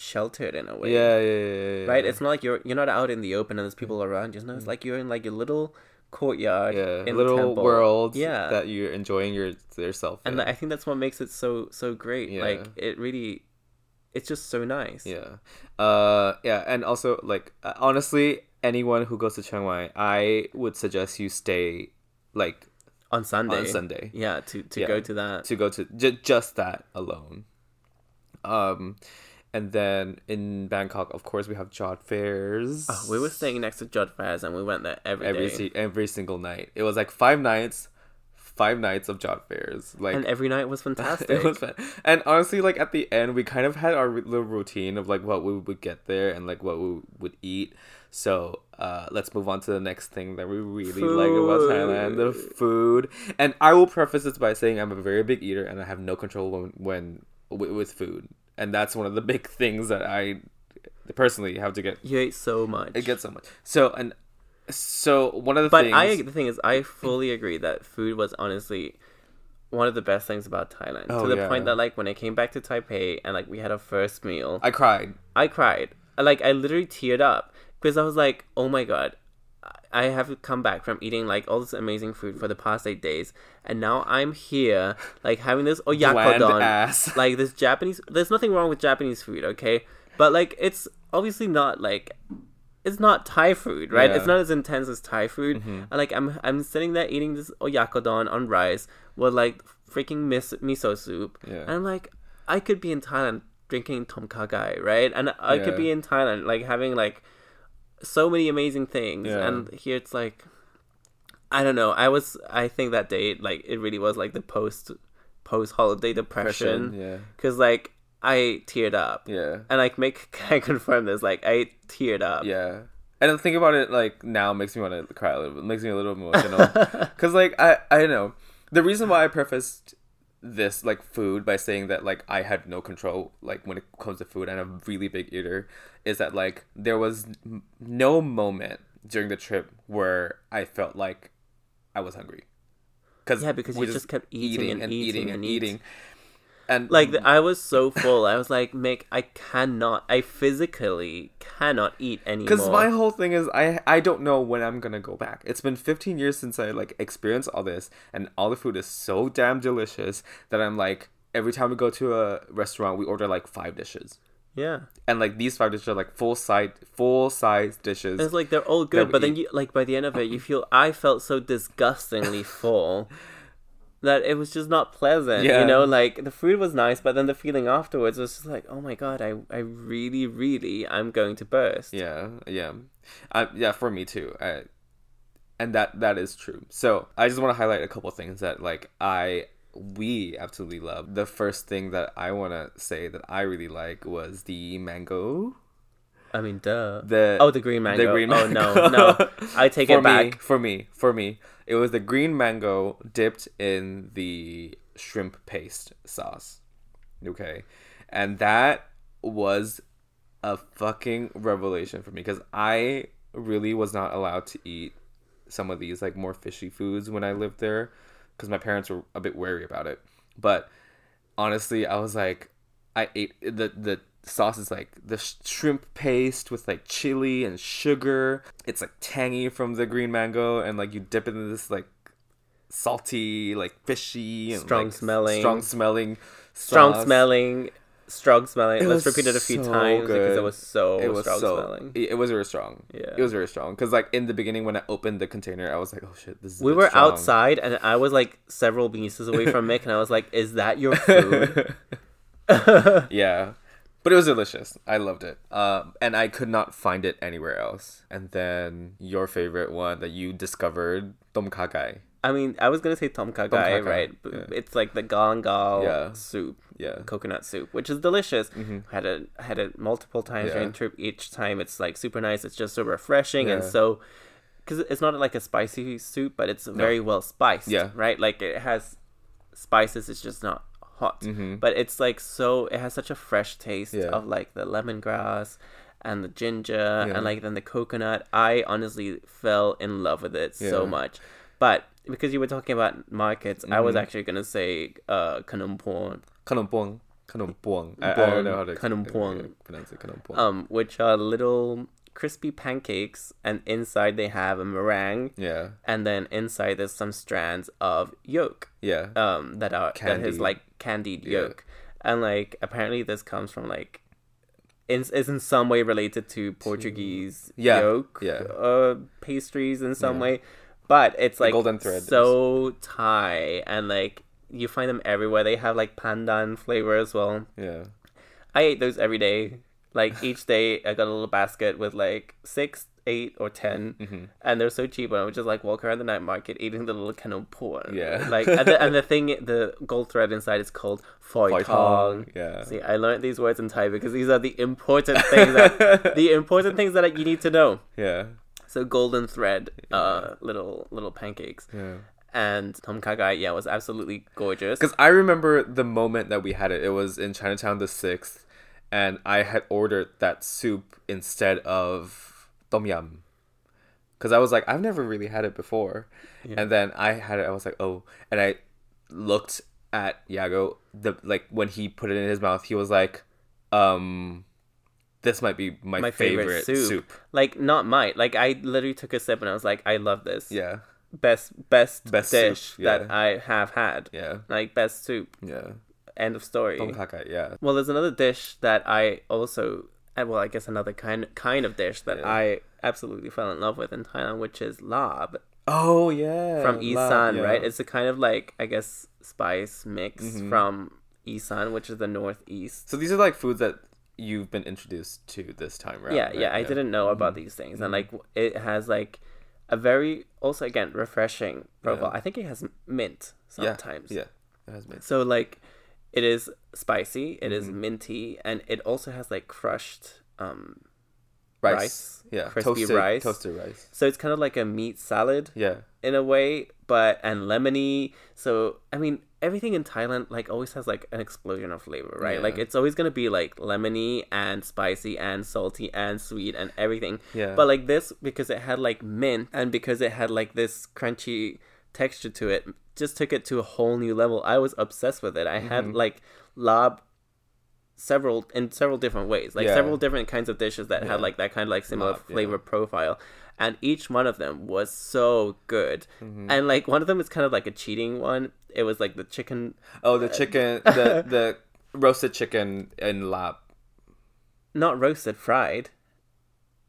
sheltered in a way. Yeah, yeah, yeah, yeah, yeah. right? It's not like you're you're not out in the open and there's people around you. Know it's mm. like you're in like a little courtyard yeah, in little temple. world yeah that you're enjoying your yourself and in. i think that's what makes it so so great Yeah. like it really it's just so nice yeah uh yeah and also like uh, honestly anyone who goes to chiang mai i would suggest you stay like on sunday on sunday yeah to to Yeah. go to that to go to j- just that alone um and then in bangkok of course we have Jodd Fairs Oh, we were staying next to Jodd Fairs and we went there every every day. si- every single night it was like five nights five nights of Jodd Fairs like and every night was fantastic [laughs] it was fun. And honestly, like at the end, we kind of had our little routine of like what we would get there and like what we would eat. So uh, let's move on to the next thing that we really like about Thailand: the food. And I will preface this by saying I'm a very big eater and I have no control when, when with food. And that's one of the big things that I personally have to get. you ate so much It gets so much. So and so one of the But things. I the thing is, I fully agree that food was honestly one of the best things about Thailand. Oh, to the yeah. point that like when I came back to Taipei and like we had our first meal, I cried. I cried. Like I literally teared up because I was like, oh my god. I have come back from eating like all this amazing food for the past eight days, and now I'm here like having this oyakodon, [laughs] like this Japanese. There's nothing wrong with Japanese food, okay? But like it's obviously not like it's not Thai food, right? Yeah. Mm-hmm. It's not as intense as Thai food. And like I'm I'm sitting there eating this oyakodon on rice with like freaking mis- miso soup, Yeah. and I'm like I could be in Thailand drinking tom kha gai, right? And I could be in Thailand like having like so many amazing things, Yeah. and here it's like I don't know. I was I think that date like it really was like the post post holiday depression Yeah. because like I teared up. Yeah. And like make [laughs] can I confirm this? Like I teared up. Yeah. And I think about it like now makes me want to cry a little bit. Makes me a little [laughs] emotional. Cuz like I I don't know. The reason why I prefaced this like food by saying that like I had no control like when it comes to food and I'm a really big eater is that like there was no moment during the trip where I felt like I was hungry. Cuz Yeah, because we you just kept eating and eating and and eating. And Like I was so full. I was like, Mick, I cannot. I physically cannot eat anymore. Because my whole thing is I I don't know when I'm gonna go back. It's been 15 years since I like experienced all this, and all the food is so damn delicious that I'm like every time we go to a restaurant, we order like five dishes, yeah. and like these five dishes are like full size full size dishes. It's like they're all good, but then you like by the end of it, you feel I felt so disgustingly [laughs] full that it was just not pleasant. Yeah. You know, like the food was nice, but then the feeling afterwards was just like, oh my god, I I really, really, I'm going to burst. Yeah, yeah, uh, yeah. For me too, I, and that that is true. So I just want to highlight a couple things that like I we absolutely love. The first thing that I want to say that I really like was the mango. I mean, duh. The oh, the green mango. the green mango. Oh no, no, I take for it back. Me, for me, for me, it was the green mango dipped in the shrimp paste sauce. Okay, and that was a fucking revelation for me because I really was not allowed to eat some of these like more fishy foods when I lived there because my parents were a bit wary about it. But honestly, I was like, I ate the the sauce is like the sh- shrimp paste with like chili and sugar. It's like tangy from the green mango, and like you dip it in this like salty, like fishy, and Strong like, smelling. strong smelling, Strong sauce. smelling, strong smelling. It Let's was repeat it a few so times because it was so It was strong so smelling. it it was very strong. Yeah. it was very strong because like in the beginning when I opened the container, I was like, oh shit, this is. We were strong. outside, and I was like several meters away from Mick, [laughs] and I was like, "Is that your food?" [laughs] [laughs] yeah but it was delicious i loved it um, and i could not find it anywhere else and then your favorite one that you discovered tom kha gai I mean, I was gonna say tom kha gai, right? Yeah. It's like the galangal Yeah. soup, yeah coconut soup, which is delicious. Had it had it multiple times Yeah. during the trip. Each time, it's like super nice. It's just so refreshing and so because it's not like a spicy soup, but it's very well spiced. Yeah. right. Like it has spices. It's just not hot, but it's like so. It has such a fresh taste Mm-hmm. Yeah. of like the lemongrass. And the ginger Yeah. and like then the coconut, I honestly fell in love with it so much. But because you were talking about markets, I was Mhm. actually gonna say uh Kanompon, kanompong kanompong I, I don't know how to pronounce it um, which are little crispy pancakes, and inside they have a meringue, yeah and then inside there's some strands of yolk, yeah um, that are that Candied. is like candied Yeah. yolk, and like apparently this comes from like. In, is in some way related to Portuguese Yeah, yolk yeah. uh, pastries in some Yeah. way, but it's like golden thread so Thai and like you find them everywhere. They have like pandan flavor as well. yeah I ate those every day. Like each day, I got a little basket with like six, eight, or 10 Mm-hmm. and they're so cheap. And I would just like walk around the night market eating the little canopor. Yeah. [laughs] like and the, and the [laughs] thing, the gold thread inside is called foy Foy tong. tong, yeah. See, I learned these words in Thai because these are the important things that [laughs] the important things that you need to know. yeah So golden thread, uh, little little pancakes, yeah and tom kha gai, yeah, was absolutely gorgeous. Because I remember the moment that we had it. It was in Chinatown the sixth, and I had ordered that soup instead of tom yum. Because I was like, I've never really had it before, and then I had it. I was like, oh, and I looked at Iago. The like when he put it in his mouth, he was like, um, this might be my, my favorite, favorite, soup. soup. Like not mine. Like I literally took a sip and I was like, I love this. Yeah, Best best Best soup, dish yeah. that I have had. yeah, Like best soup. yeah. End of story. Yeah. Well, there's another dish that I also, well, I guess another kind kind of dish that Yeah. I absolutely fell in love with in Thailand, which is lab Oh yeah, from Isan, yeah. right? It's a kind of like I guess spice mix Mhm. from Isan, which is the northeast. So these are like foods that you've been introduced to this time, right? yeah, yeah, I didn't know about these things, and like it has like a very also again refreshing profile. Yeah. I think it has mint sometimes. Yeah, it has been. So like, it is spicy. It is Mm-hmm. minty, and it also has like crushed um Rice, rice, yeah, crispy toasted, rice. toasted rice. So it's kind of like a meat salad Yeah, in a way, but and lemony. So I mean, everything in Thailand like always has like an explosion of flavor, right? Yeah. Like it's always gonna be like lemony and spicy and salty and sweet and everything. Yeah. But like this, because it had like mint and because it had like this crunchy texture to it, just took it to a whole new level. I was obsessed with it. I Mm-hmm. had like lab several in several different ways, like Yeah. several different kinds of dishes that Yeah. had like that kind of like similar yeah. flavor profile. And each one of them was so good. Mm-hmm. And like one of them is kind of like a cheating one. It was like the chicken Oh, the chicken, the [laughs] the roasted chicken in lab. not roasted, fried.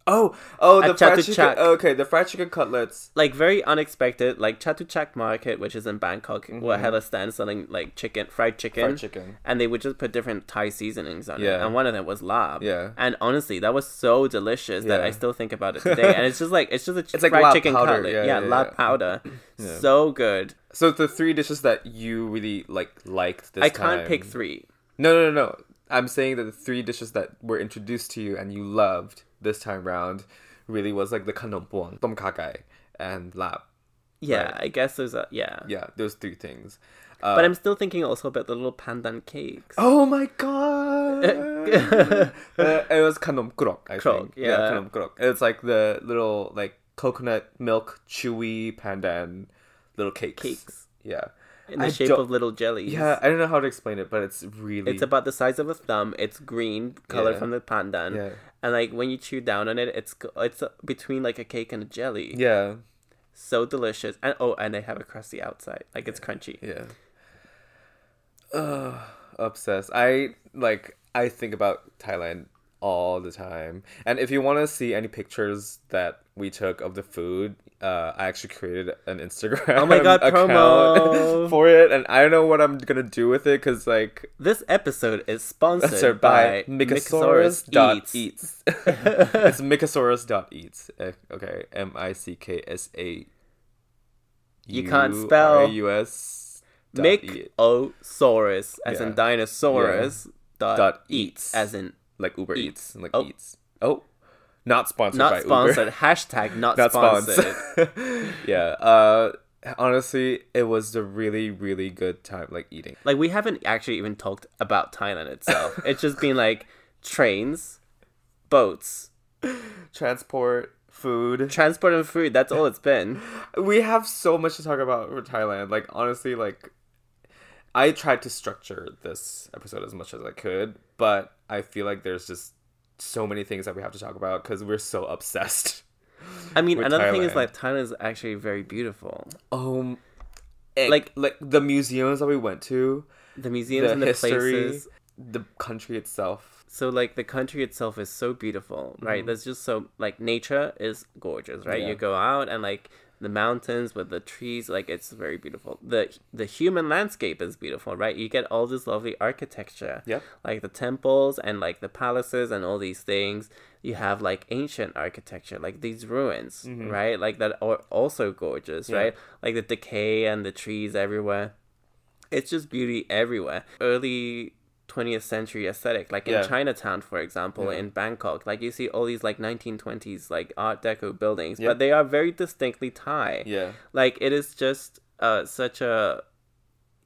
Oh, oh, the fried chicken. Okay, the fried chicken cutlets. like very unexpected. Like Chatuchak Market, which is in Bangkok, will had a stand selling like chicken, fried chicken, Mm-hmm. Fried chicken. and they would just put different Thai seasonings on it. Yeah. And one of them was lab. Yeah. And honestly, that was so delicious that I still think about it today. and it's just like it's just a ch- [laughs] It's like fried chicken powder. cutlet. Yeah, Yeah, yeah, lab yeah. powder. [clears throat] Yeah. So good. So the three dishes that you really like liked this I time. can't pick three. No, no, no, no. I'm saying that the three dishes that were introduced to you and you loved this time round really was like the kanompong, tom kha gai, and lab. Yeah, Right. I guess there's a yeah. Yeah, those three things. Uh, But I'm still thinking also about the little pandan cakes. Oh my god! [laughs] uh, it was kanom krok, I Krok, think. yeah. kanom krok. It's like the little like coconut milk chewy pandan little cakes. Cakes. Yeah. In the I shape of little jellies. Yeah, I don't know how to explain it, but it's really It's about the size of a thumb. It's green, color Yeah. from the pandan, Yeah. and like when you chew down on it, it's it's uh, between like a cake and a jelly. Yeah. So delicious, and oh, and they have a crusty outside, like it's crunchy. Yeah. Ugh, obsessed. I like I think about Thailand all the time. And if you want to see any pictures that we took of the food, uh, I actually created an Instagram. Oh my God, [laughs] promo. for it, and I don't know what I'm gonna do with it because like This episode is sponsored by by Mikasaurus Mikasaurus Eats. [laughs] It's Mikasaurus dot eats. Okay, M I C K S A. You can't spell U S. dot eat. Mikosaurus, as Yeah. in dinosaurus, dot, Dot eats, eats. as in like Uber Eats. Eats, like Oh. Eats. Oh, not sponsored not by sponsored. Uber. Hashtag not, not sponsored. sponsored. [laughs] yeah. Uh, honestly, it was a really, really good time, like eating. Like we haven't actually even talked about Thailand itself. [laughs] it's just been like trains, boats, Transport, food. transport and food. That's all it's been. [laughs] we have so much to talk about for Thailand. Like honestly, like I tried to structure this episode as much as I could, but I feel like there's just so many things that we have to talk about because we're so obsessed. I mean, another thing is Thailand. like Thailand is actually very beautiful. Um, Like- like like the museums that we went to, The museums the and the history, places. the country itself. So like the country itself is so beautiful, right? There's just so like nature is gorgeous, right? Mm-hmm. Yeah. You go out and like the mountains with the trees, like it's very beautiful. The the human landscape is beautiful, right? You get all this lovely architecture. Yep. Like the temples and like the palaces and all these things. You have like ancient architecture, like these ruins, right? Like that are also gorgeous, Mm-hmm. Yeah. right? Like the decay and the trees everywhere. It's just beauty everywhere. Early 20th century aesthetic, like in Yeah. Chinatown, for example, Yeah. in Bangkok. Like you see all these like 1920s like Art Deco buildings, Yep. but they are very distinctly Thai. Yeah. Like it is just uh, such a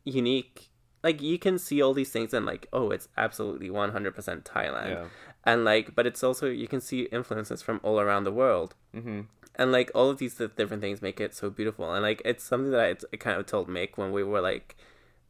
unique. Like you can see all these things and like, oh, it's absolutely 100% Thailand. Yeah. And like, but it's also you can see influences from all around the world Mm-hmm. and like all of these different things make it so beautiful and like it's something that I, I kind of told Mick when we were like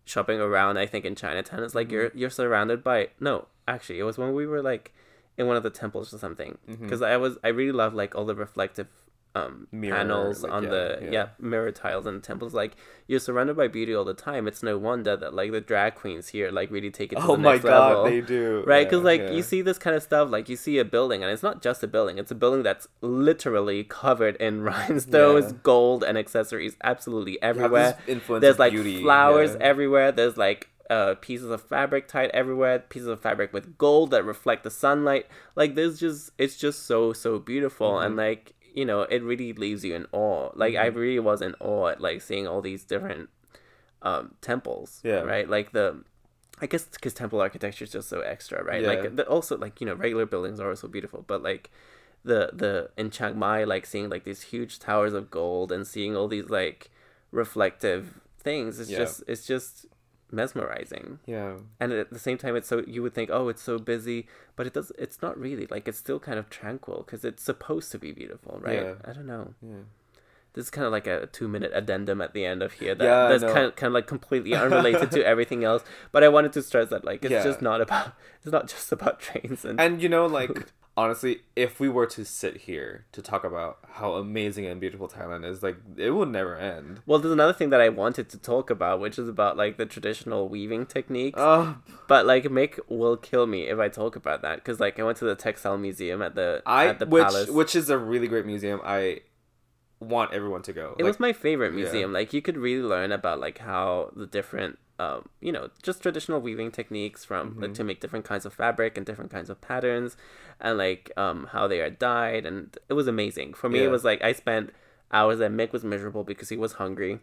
shopping around i think in chinatown it's Mm-hmm. like you're you're surrounded by no actually it was when we were like in one of the temples or something Mm-hmm. because i was i really love like all the reflective um Mirror, panels like, on yeah, the yeah. yeah. mirror tiles and the temples like you're surrounded by beauty all the time. It's no wonder that like the drag queens here like really take it to Oh the my god, level. they do. right? Because Yeah, like you see this kind of stuff like you see a building and it's not just a building. It's a building that's literally covered in [laughs] rhinestones gold and accessories absolutely everywhere. there's like beauty, flowers everywhere. There's like uh, pieces of fabric tied everywhere pieces of fabric with gold that reflect the sunlight. Like there's just it's just so so beautiful Mm-hmm. and like you know it really leaves you in awe like i Mm-hmm. really was in awe at like seeing all these different um temples Yeah. right like the I guess because temple architecture is just so extra, right? Yeah. Like the, also like you know regular buildings are also beautiful, but like the the in Chiang Mai, like seeing like these huge towers of gold and seeing all these like reflective things, it's Yeah. just it's just mesmerizing. Yeah. And at the same time, it's so you would think, oh, it's so busy, but it does. It's not really like it's still kind of tranquil because it's supposed to be beautiful, right? Yeah. I don't know. Yeah. This is kind of like a two minute addendum at the end of here that, Yeah, that's no. kind of kind of like completely unrelated to everything else. But I wanted to stress that like it's Yeah. just not about it's not just about [laughs] trains and, And you know, like honestly, if we were to sit here to talk about how amazing and beautiful Thailand is, like it would never end. well, there's another thing that I wanted to talk about, which is about like the traditional weaving techniques. Oh, But like Mick will kill me if I talk about that because like I went to the textile museum at the I at the which palace. which is a really great museum. I want everyone to go. it Like, was my favorite yeah. museum. Like you could really learn about like how the different um you know just traditional weaving techniques from like, Mhm. to make different kinds of fabric and different kinds of patterns and like um how they are dyed and it was amazing. For me Yeah. it was like I spent hours and Mick was miserable because he was hungry.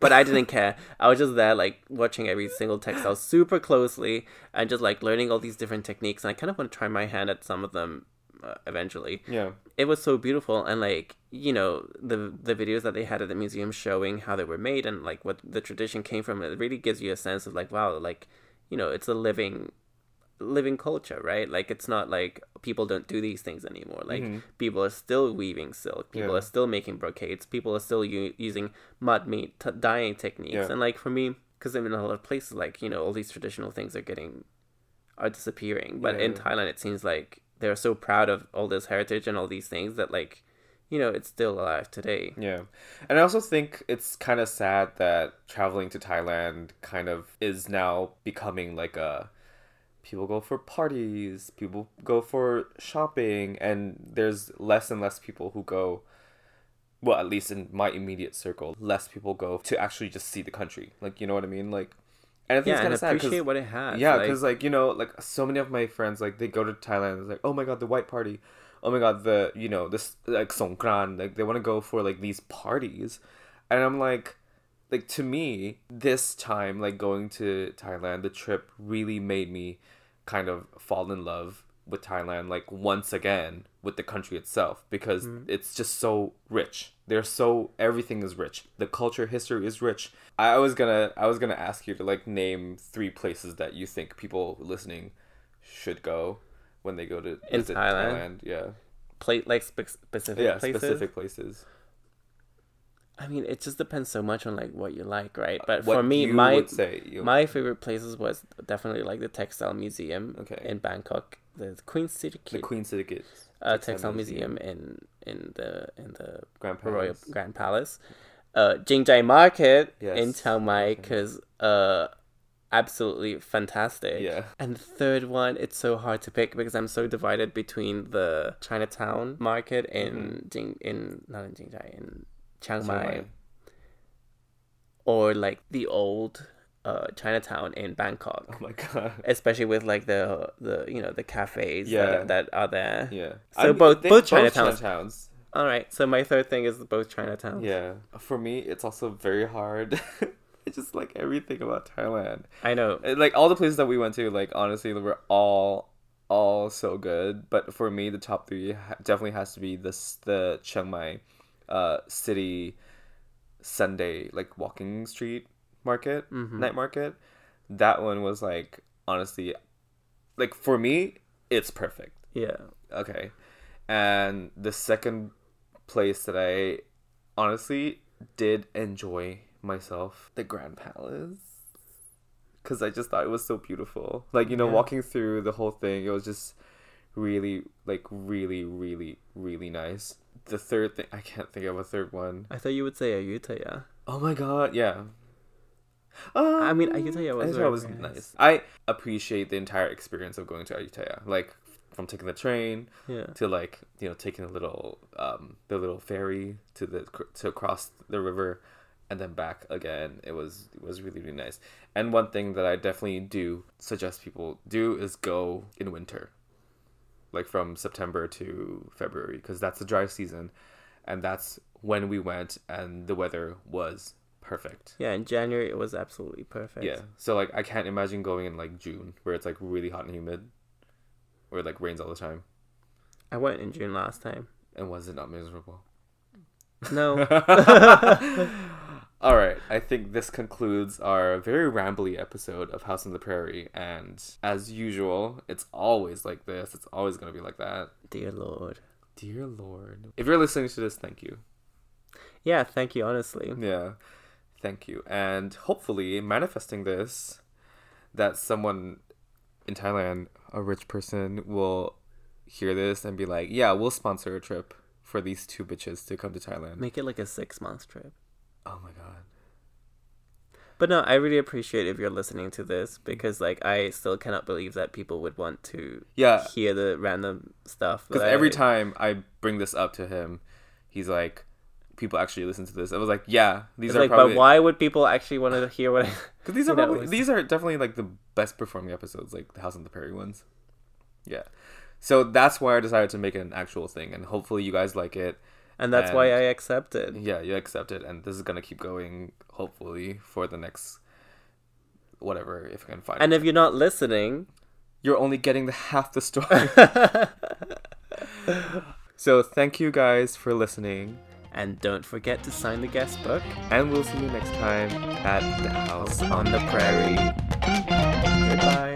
But I didn't care. I was just there, like watching every single textile super closely, and just like learning all these different techniques. And I kind of want to try my hand at some of them uh, eventually yeah, it was so beautiful and like you know the the videos that they had at the museum showing how they were made and like what the tradition came from it really gives you a sense of like wow like you know it's a living living culture right like it's not like people don't do these things anymore like Mhm. people are still weaving silk people Yeah. are still making brocades people are still u- using mudmee t- dyeing techniques Yeah. and like for me because i'm in a lot of places like you know all these traditional things are getting are disappearing but in Yeah. thailand it seems like they're so proud of all this heritage and all these things that like you know it's still alive today yeah. And I also think it's kind of sad that traveling to Thailand kind of is now becoming like a people go for parties, people go for shopping, and there's less and less people who go. Well, at least in my immediate circle, less people go to actually just see the country. Like, you know what I mean? Like, and I think yeah it's kind of sad appreciate what it has Yeah, because like you know, like so many of my friends, like they go to Thailand. It's like, oh my god, the white party. Oh my god, the you know this like Songkran. Like they want to go for like these parties, and I'm like, like to me, this time like going to Thailand, the trip really made me kind of fall in love with Thailand like once again with the country itself because mm-hmm. it's just so rich. They're so everything is rich. The culture history is rich. I was gonna I was gonna ask you to like name three places that you think people listening should go when they go to In visit Thailand? Yeah. plate like spe- specific Yeah, places specific places. i mean it just depends so much on like what you like right uh, but What for me my my favorite places was definitely like the textile museum Okay. in bangkok the queen city the Queen Sirikit uh, textile museum in in the in the Grand Royal Palace. Grand Palace. Uh, Jingjai Market in Yes. Chiang Mai because uh, absolutely fantastic. Yeah. And the third one, it's so hard to pick because I'm so divided between the Chinatown Market in Jing in not in Jingjai in Chiang Chiang Mai, Mai. or like the old uh, Chinatown in Bangkok. Oh my god. Especially with like the the you know the cafes Yeah. that, that are there. Yeah. So both- they- both Chinatowns. Chinatowns. All right, so my third thing is both Chinatowns. Yeah. For me, it's also very hard. I [laughs] just like everything about Thailand. I know. Uh, Like all the places that we went to, like honestly, they were all all so good. But for me, the top three definitely has to be this the Chiang Mai, uh, city Sunday like walking street market Mhm. night market. That one was like honestly, like for me, it's perfect. Yeah. Okay. And the second place that I honestly did enjoy myself, the Grand Palace. Cuz I just thought it was so beautiful. Like, you know, Yeah. walking through the whole thing, it was just really like really really really nice. The third thing, I can't think of a third one. I thought you would say Ayutthaya. Oh my god, yeah. Um, I mean, Ayutthaya was Ayutthaya was nice. nice. I appreciate the entire experience of going to Ayutthaya. Like from taking the train Yeah. to like you know taking a little um the little ferry to the to cross the river and then back again it was it was really really nice and one thing that i definitely do suggest people do is go in winter like from september to february because that's the dry season and that's when we went and the weather was perfect Yeah, in January it was absolutely perfect. yeah so like i can't imagine going in like june where it's like really hot and humid where it like rains all the time I went in June last time. and was it not miserable No. [laughs] [laughs] All right, I think this concludes our very rambly episode of House on the Prairie. And as usual, it's always like this. It's always going to be like that. Dear Lord. Dear Lord. If you're listening to this, thank you. Yeah, thank you. Honestly, Yeah. Thank you. And hopefully, manifesting this, that someone in Thailand, a rich person, will hear this and be like, yeah, we'll sponsor a trip for these two bitches to come to Thailand. make it like a six month trip. Oh my God. But no, I really appreciate if you're listening to this because like I still cannot believe that people would want to Yeah. hear the random stuff. Because every I- time I bring this up to him, he's like, people actually listen to this. I was like, yeah, these It's are like, probably. but why would people actually want to hear what? I... [laughs] Because these are probably it's- these are definitely like the best performing episodes, like the House on the Prairie ones. Yeah, so that's why I decided to make it an actual thing, and hopefully you guys like it. And that's why I accepted. It. Yeah, you accept it, and this is gonna keep going. Hopefully for the next whatever if I can find. And it. if you're not listening, you're only getting the half the story. [laughs] so thank you guys for listening, and don't forget to sign the guest book and we'll see you next time at the House on the prairie. Goodbye.